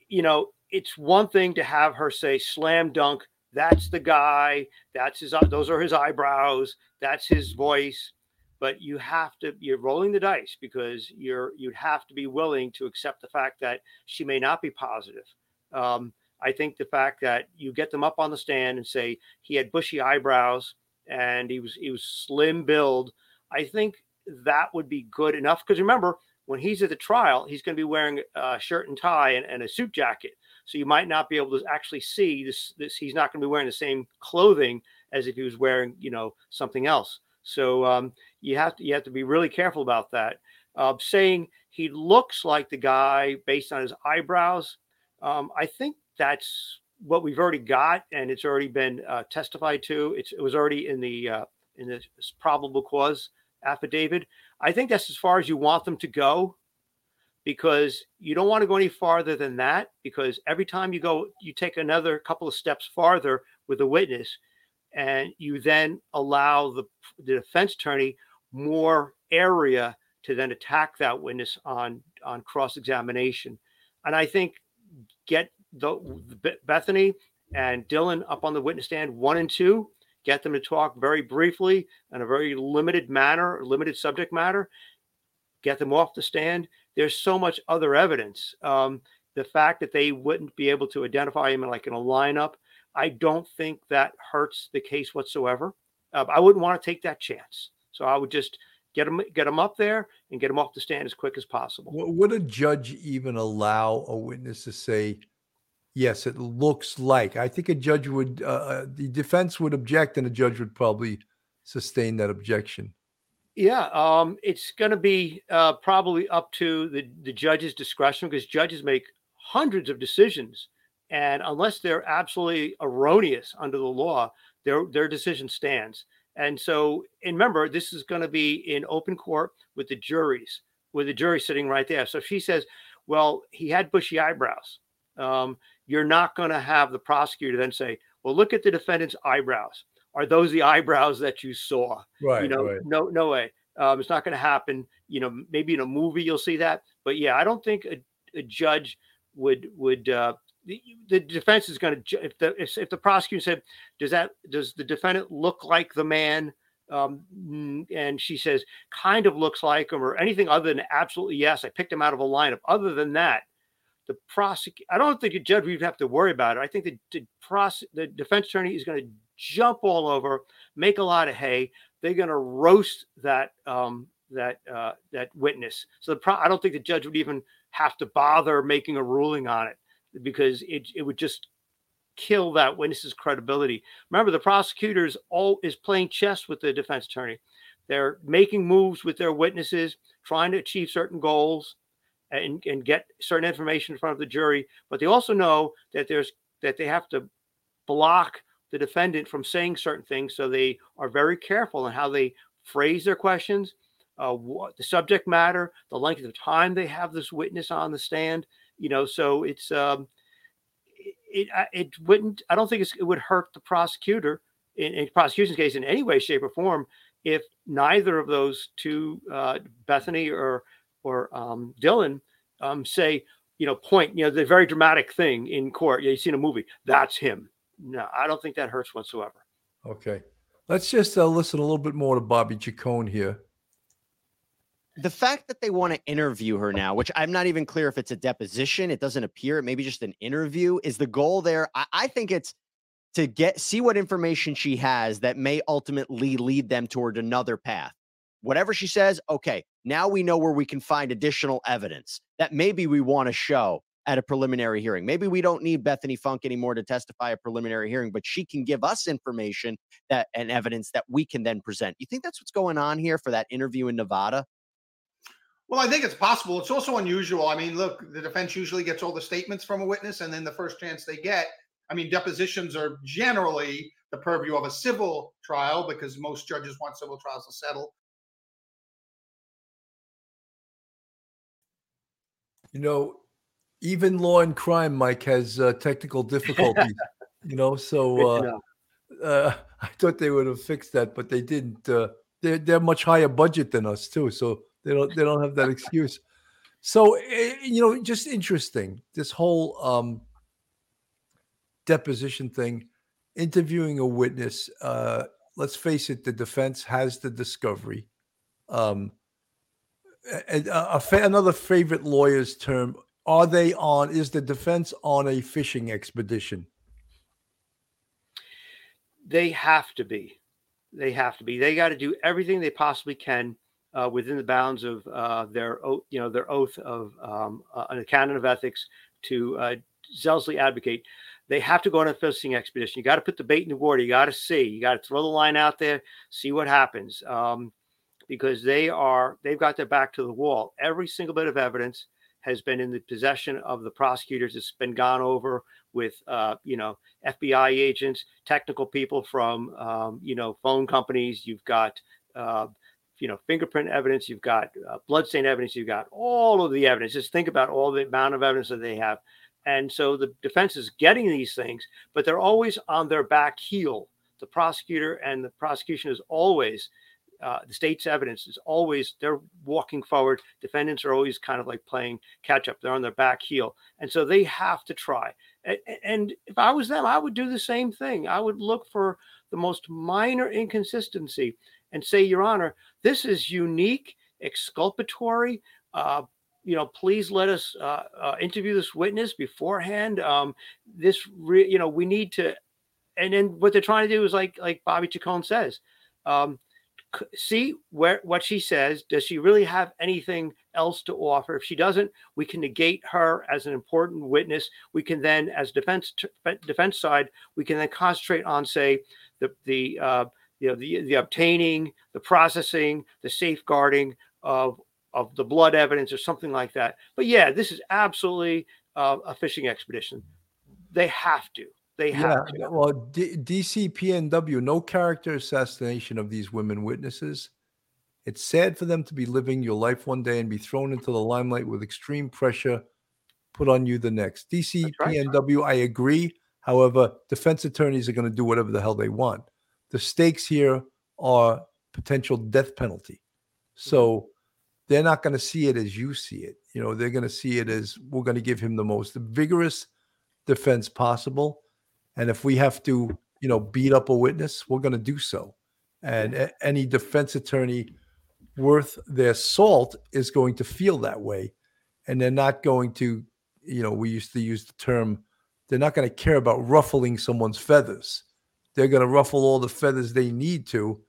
you know, it's one thing to have her say "slam dunk." That's the guy. That's his. Those are his eyebrows. That's his voice. But you have to. You're rolling the dice because you're. You'd have to be willing to accept the fact that she may not be positive. Um, I think the fact that you get them up on the stand and say he had bushy eyebrows and he was he was slim build. I think that would be good enough because remember when he's at the trial, he's going to be wearing a shirt and tie and, and, a suit jacket. So you might not be able to actually see this. This he's not going to be wearing the same clothing as if he was wearing, you know, something else. So um, you have to you have to be really careful about that. uh, saying he looks like the guy based on his eyebrows. Um, I think that's what we've already got, and it's already been uh, testified to. It's, it was already in the uh, in the probable cause affidavit. I think that's as far as you want them to go, because you don't want to go any farther than that. Because every time you go, you take another couple of steps farther with a witness, and you then allow the the defense attorney more area to then attack that witness on on cross examination. And I think get the, Bethany and Dylan up on the witness stand one and two, get them to talk very briefly in a very limited manner, limited subject matter, get them off the stand. There's so much other evidence. Um, the fact that they wouldn't be able to identify him in like in a lineup, I don't think that hurts the case whatsoever. Uh, I wouldn't want to take that chance. So I would just get them get them up there and get them off the stand as quick as possible. Would a judge even allow a witness to say, "Yes, it looks like"? I think a judge would. Uh, uh the defense would object, and the judge would probably sustain that objection. Yeah, um, it's going to be uh, probably up to the the judge's discretion because judges make hundreds of decisions, and unless they're absolutely erroneous under the law, their their decision stands. And so, and remember, this is going to be in open court with the juries, with the jury sitting right there. So she says, well, he had bushy eyebrows, um, you're not going to have the prosecutor then say, well, look at the defendant's eyebrows. Are those the eyebrows that you saw? Right. You know, right. no, no way. Um, it's not going to happen. You know, maybe in a movie you'll see that, but yeah, I don't think a, a judge would would uh, the, the defense is going to if the if, if, the prosecutor said does that does the defendant look like the man um, and she says kind of looks like him or anything other than absolutely yes i picked him out of a lineup other than that the prosecute i don't think a judge would have to worry about it i think the, the, prose- the defense attorney is going to jump all over make a lot of hay they're going to roast that um, that uh, that witness so the pro- i don't think the judge would even have to bother making a ruling on it because it, it would just kill that witness's credibility. Remember, the prosecutors all is playing chess with the defense attorney. They're making moves with their witnesses, trying to achieve certain goals and, and get certain information in front of the jury. But they also know that there's that they have to block the defendant from saying certain things. So they are very careful in how they phrase their questions, uh, what the subject matter, the length of time they have this witness on the stand you know, so it's um, it it wouldn't. I don't think it would hurt the prosecutor in, in prosecution's case in any way, shape, or form if neither of those two, uh, Bethany or or um, Dylan, um, say, you know, point, you know, the very dramatic thing in court. Yeah, you seen a movie, that's him. No, I don't think that hurts whatsoever. Okay, let's just uh, listen a little bit more to Bobby Chacon here the fact that they want to interview her now, which I'm not even clear if it's a deposition, it doesn't appear, it may be just an interview. Is the goal there? I, I think it's to get see what information she has that may ultimately lead them toward another path. Whatever she says, okay, now we know where we can find additional evidence that maybe we want to show at a preliminary hearing. Maybe we don't need Bethany Funk anymore to testify at preliminary hearing, but she can give us information that and evidence that we can then present. You think that's what's going on here for that interview in Nevada? Well, I think it's possible. It's also unusual. I mean, look, the defense usually gets all the statements from a witness, and then the first chance they get. I mean, depositions are generally the purview of a civil trial because most judges want civil trials to settle. You know, even law and crime, Mike, has uh, technical difficulties. you know, so uh, uh, I thought they would have fixed that, but they didn't. Uh, they're they're much higher budget than us too, so they don't they don't have that excuse. So eh, you know, just interesting this whole um, deposition thing, interviewing a witness. Uh, let's face it, the defense has the discovery. Um, a, a, a, another favorite lawyer's term: Are they on? Is the defense on a fishing expedition? They have to be. They have to be. They got to do everything they possibly can uh, within the bounds of uh, their you know their oath of um, uh, a canon of ethics to uh, zealously advocate. They have to go on a fishing expedition. You got to put the bait in the water. You got to see. You got to throw the line out there, see what happens. Um, because they are they've got their back to the wall. Every single bit of evidence has been in the possession of the prosecutors. It's been gone over with uh, you know FBI agents, technical people from um, you know phone companies. You've got uh, you know fingerprint evidence. You've got uh, bloodstain evidence. You've got all of the evidence. Just think about all the amount of evidence that they have. And so the defense is getting these things, but they're always on their back heel. The prosecutor and the prosecution is always uh, the state's evidence is always they're walking forward. Defendants are always kind of like playing catch up. They're on their back heel, and so they have to try. And, and if I was them, I would do the same thing. I would look for the most minor inconsistency and say, Your Honor, this is unique, exculpatory. Uh, you know, please let us uh, uh, interview this witness beforehand. Um, this, re- you know, we need to. And then what they're trying to do is like like Bobby Chacon says. Um, see where what she says. Does she really have anything else to offer? If she doesn't, we can negate her as an important witness. We can then, as defense defense side, we can then concentrate on say the the uh, you know the the obtaining, the processing, the safeguarding of of the blood evidence or something like that. But yeah, this is absolutely uh, a fishing expedition. They have to. They have yeah, to. Well, D- DCPNW, no character assassination of these women witnesses. It's sad for them to be living your life one day and be thrown into the limelight with extreme pressure put on you the next. DCPNW, right. I agree. However, defense attorneys are going to do whatever the hell they want. The stakes here are potential death penalty. So mm-hmm. they're not going to see it as you see it. You know, they're going to see it as we're going to give him the most vigorous defense possible and if we have to, you know, beat up a witness, we're going to do so. And a- any defense attorney worth their salt is going to feel that way. And they're not going to, you know, we used to use the term, they're not going to care about ruffling someone's feathers. They're going to ruffle all the feathers they need to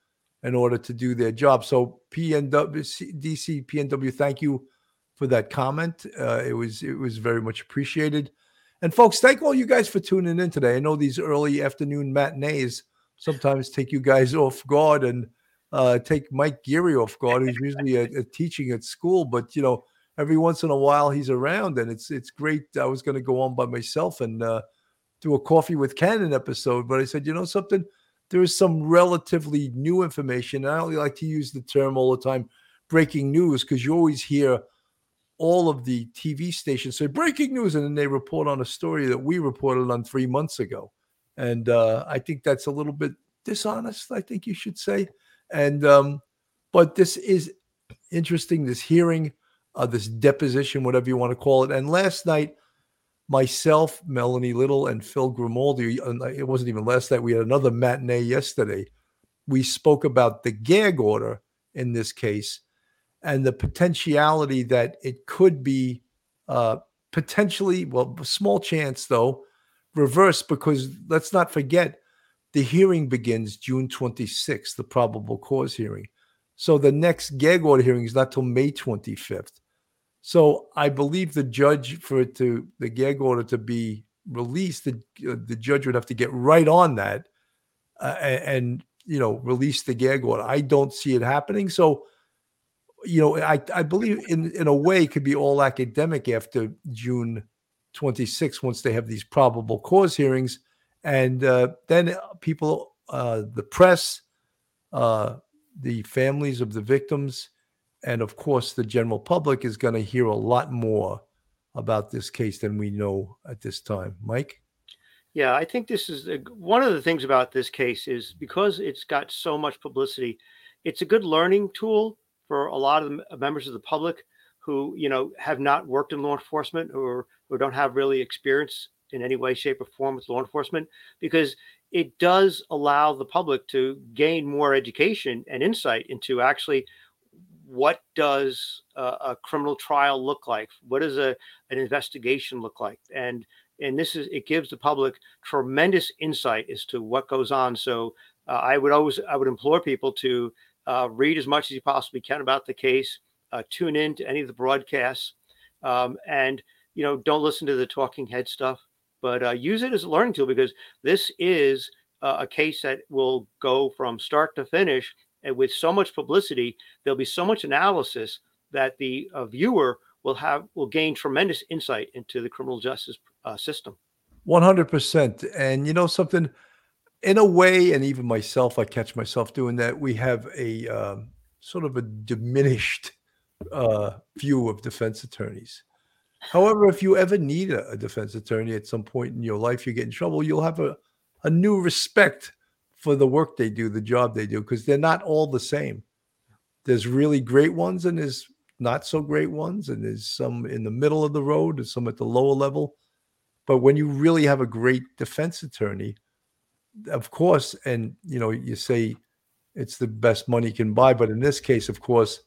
in order to do their job. So PNW, DC, PNW, thank you for that comment. Uh, it was it was very much appreciated. And folks, thank all you guys for tuning in today. I know these early afternoon matinees sometimes take you guys off guard and uh, take Mike Geary off guard, who's usually a, a teaching at school. But you know, every once in a while he's around, and it's it's great. I was going to go on by myself and uh, do a coffee with Cannon episode, but I said, you know something, there is some relatively new information. I only like to use the term all the time, breaking news, because you always hear all of the TV stations say breaking news, and then they report on a story that we reported on three months ago. And uh, I think that's a little bit dishonest. I think you should say. And um, but this is interesting. This hearing, uh, this deposition, whatever you want to call it. And last night, myself, Melanie Little, and Phil Grimaldi. It wasn't even last night. We had another matinee yesterday. We spoke about the gag order in this case and the potentiality that it could be uh, potentially, well, small chance though, reversed because let's not forget the hearing begins June 26th, the probable cause hearing. So the next gag order hearing is not till May 25th. So I believe the judge for it to the gag order to be released, the uh, the judge would have to get right on that uh, and, you know release the gag order. I don't see it happening. So you know, I, I believe in in a way it could be all academic after June 26 once they have these probable cause hearings, and uh, then uh, people, uh, the press, uh, the families of the victims, and of course the general public is going to hear a lot more about this case than we know at this time. Mike. Yeah, I think this is a, one of the things about this case is because it's got so much publicity, it's a good learning tool for a lot of uh, members of the public who you know have not worked in law enforcement or don't have really experience in any way shape or form with law enforcement because it does allow the public to gain more education and insight into actually what does a, a criminal trial look like? What does a, an investigation look like? And and this is it gives the public tremendous insight as to what goes on. So uh, i would always i would implore people to uh, read as much as you possibly can about the case. Uh, tune in to any of the broadcasts, um, and you know don't listen to the talking head stuff, but uh, use it as a learning tool because this is uh, a case that will go from start to finish and with so much publicity, there'll be so much analysis that the uh, viewer will have will gain tremendous insight into the criminal justice uh, system. One hundred percent. And you know something, in a way, and even myself, I catch myself doing that. We have a um, sort of a diminished uh, view of defense attorneys. However, if you ever need a, a, defense attorney at some point in your life, you get in trouble, you'll have a, a new respect for the work they do, the job they do, because they're not all the same. There's really great ones and there's not so great ones, and there's some in the middle of the road and some at the lower level. But when you really have a great defense attorney, of course, and you know, you say it's the best money can buy, but in this case, of course,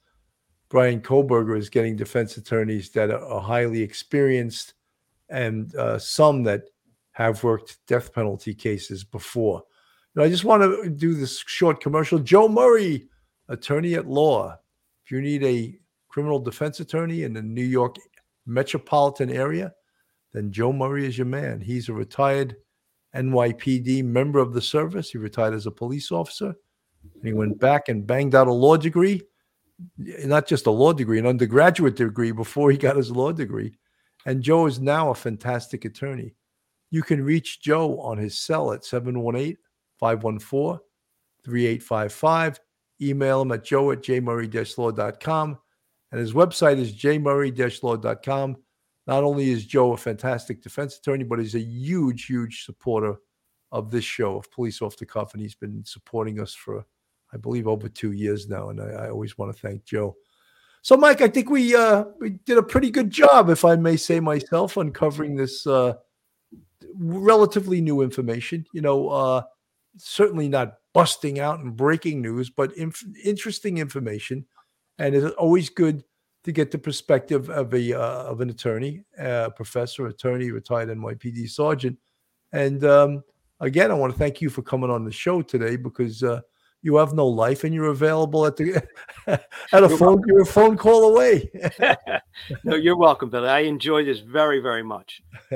Bryan Kohberger is getting defense attorneys that are, highly experienced and uh, some that have worked death penalty cases before. And I just want to do this short commercial. Joe Murray, attorney at law. If you need a criminal defense attorney in the New York metropolitan area, then Joe Murray is your man. He's a retired NYPD member of the service. He retired as a police officer. And he went back and banged out a law degree not just a law degree, an undergraduate degree before he got his law degree. And Joe is now a fantastic attorney. You can reach Joe on his cell at 718 514 3855. Email him at joe at jmurray-law.com. And his website is jmurray-law.com. Not only is Joe a fantastic defense attorney, but he's a huge, huge supporter of this show, of Police Off the Cuff. And he's been supporting us for I believe, over two years now. And I, I always want to thank Joe. So, Mike, I think we uh, we did a pretty good job, if I may say myself, uncovering this uh, relatively new information. You know, uh, certainly not busting out and breaking news, but inf- interesting information, and it's always good to get the perspective of a uh, of an attorney, uh, professor, attorney, retired NYPD sergeant. And um, again, I want to thank you for coming on the show today because uh, you have no life and you're available at the at a you're phone welcome. you're a phone call away no you're welcome billy i enjoy this very very much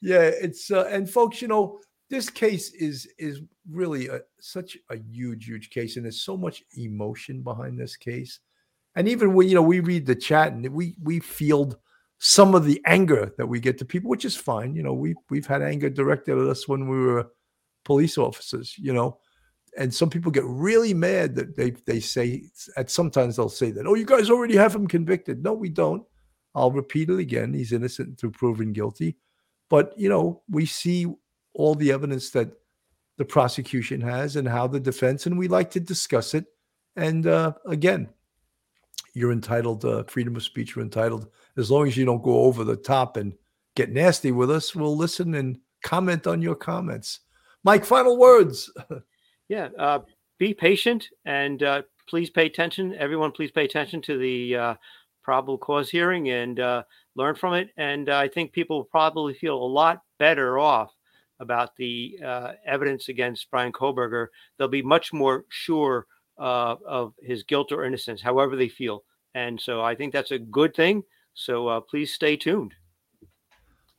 yeah it's uh, and folks you know this case is is really a, such a huge huge case and there's so much emotion behind this case and even when you know we read the chat and we we field some of the anger that we get to people which is fine. You know we we've had anger directed at us when we were police officers you know? And some people get really mad that they they say at sometimes they'll say that oh you guys already have him convicted. No we don't. I'll repeat it again. He's innocent until proven guilty. But you know we see all the evidence that the prosecution has and how the defense and we like to discuss it. And uh, again you're entitled uh, freedom of speech you're entitled as long as you don't go over the top and get nasty with us we'll listen and comment on your comments mike final words yeah, uh, be patient and uh, please pay attention. Everyone, please pay attention to the uh, probable cause hearing and uh, learn from it. And I think people will probably feel a lot better off about the uh, evidence against Bryan Kohberger. They'll be much more sure uh, of his guilt or innocence, however they feel. And so I think that's a good thing. So uh, please stay tuned.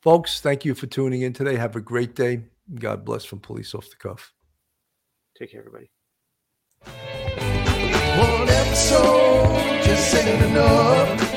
Folks, thank you for tuning in today. Have a great day. God bless from Police Off the Cuff. Take care, everybody. One episode just ain't enough.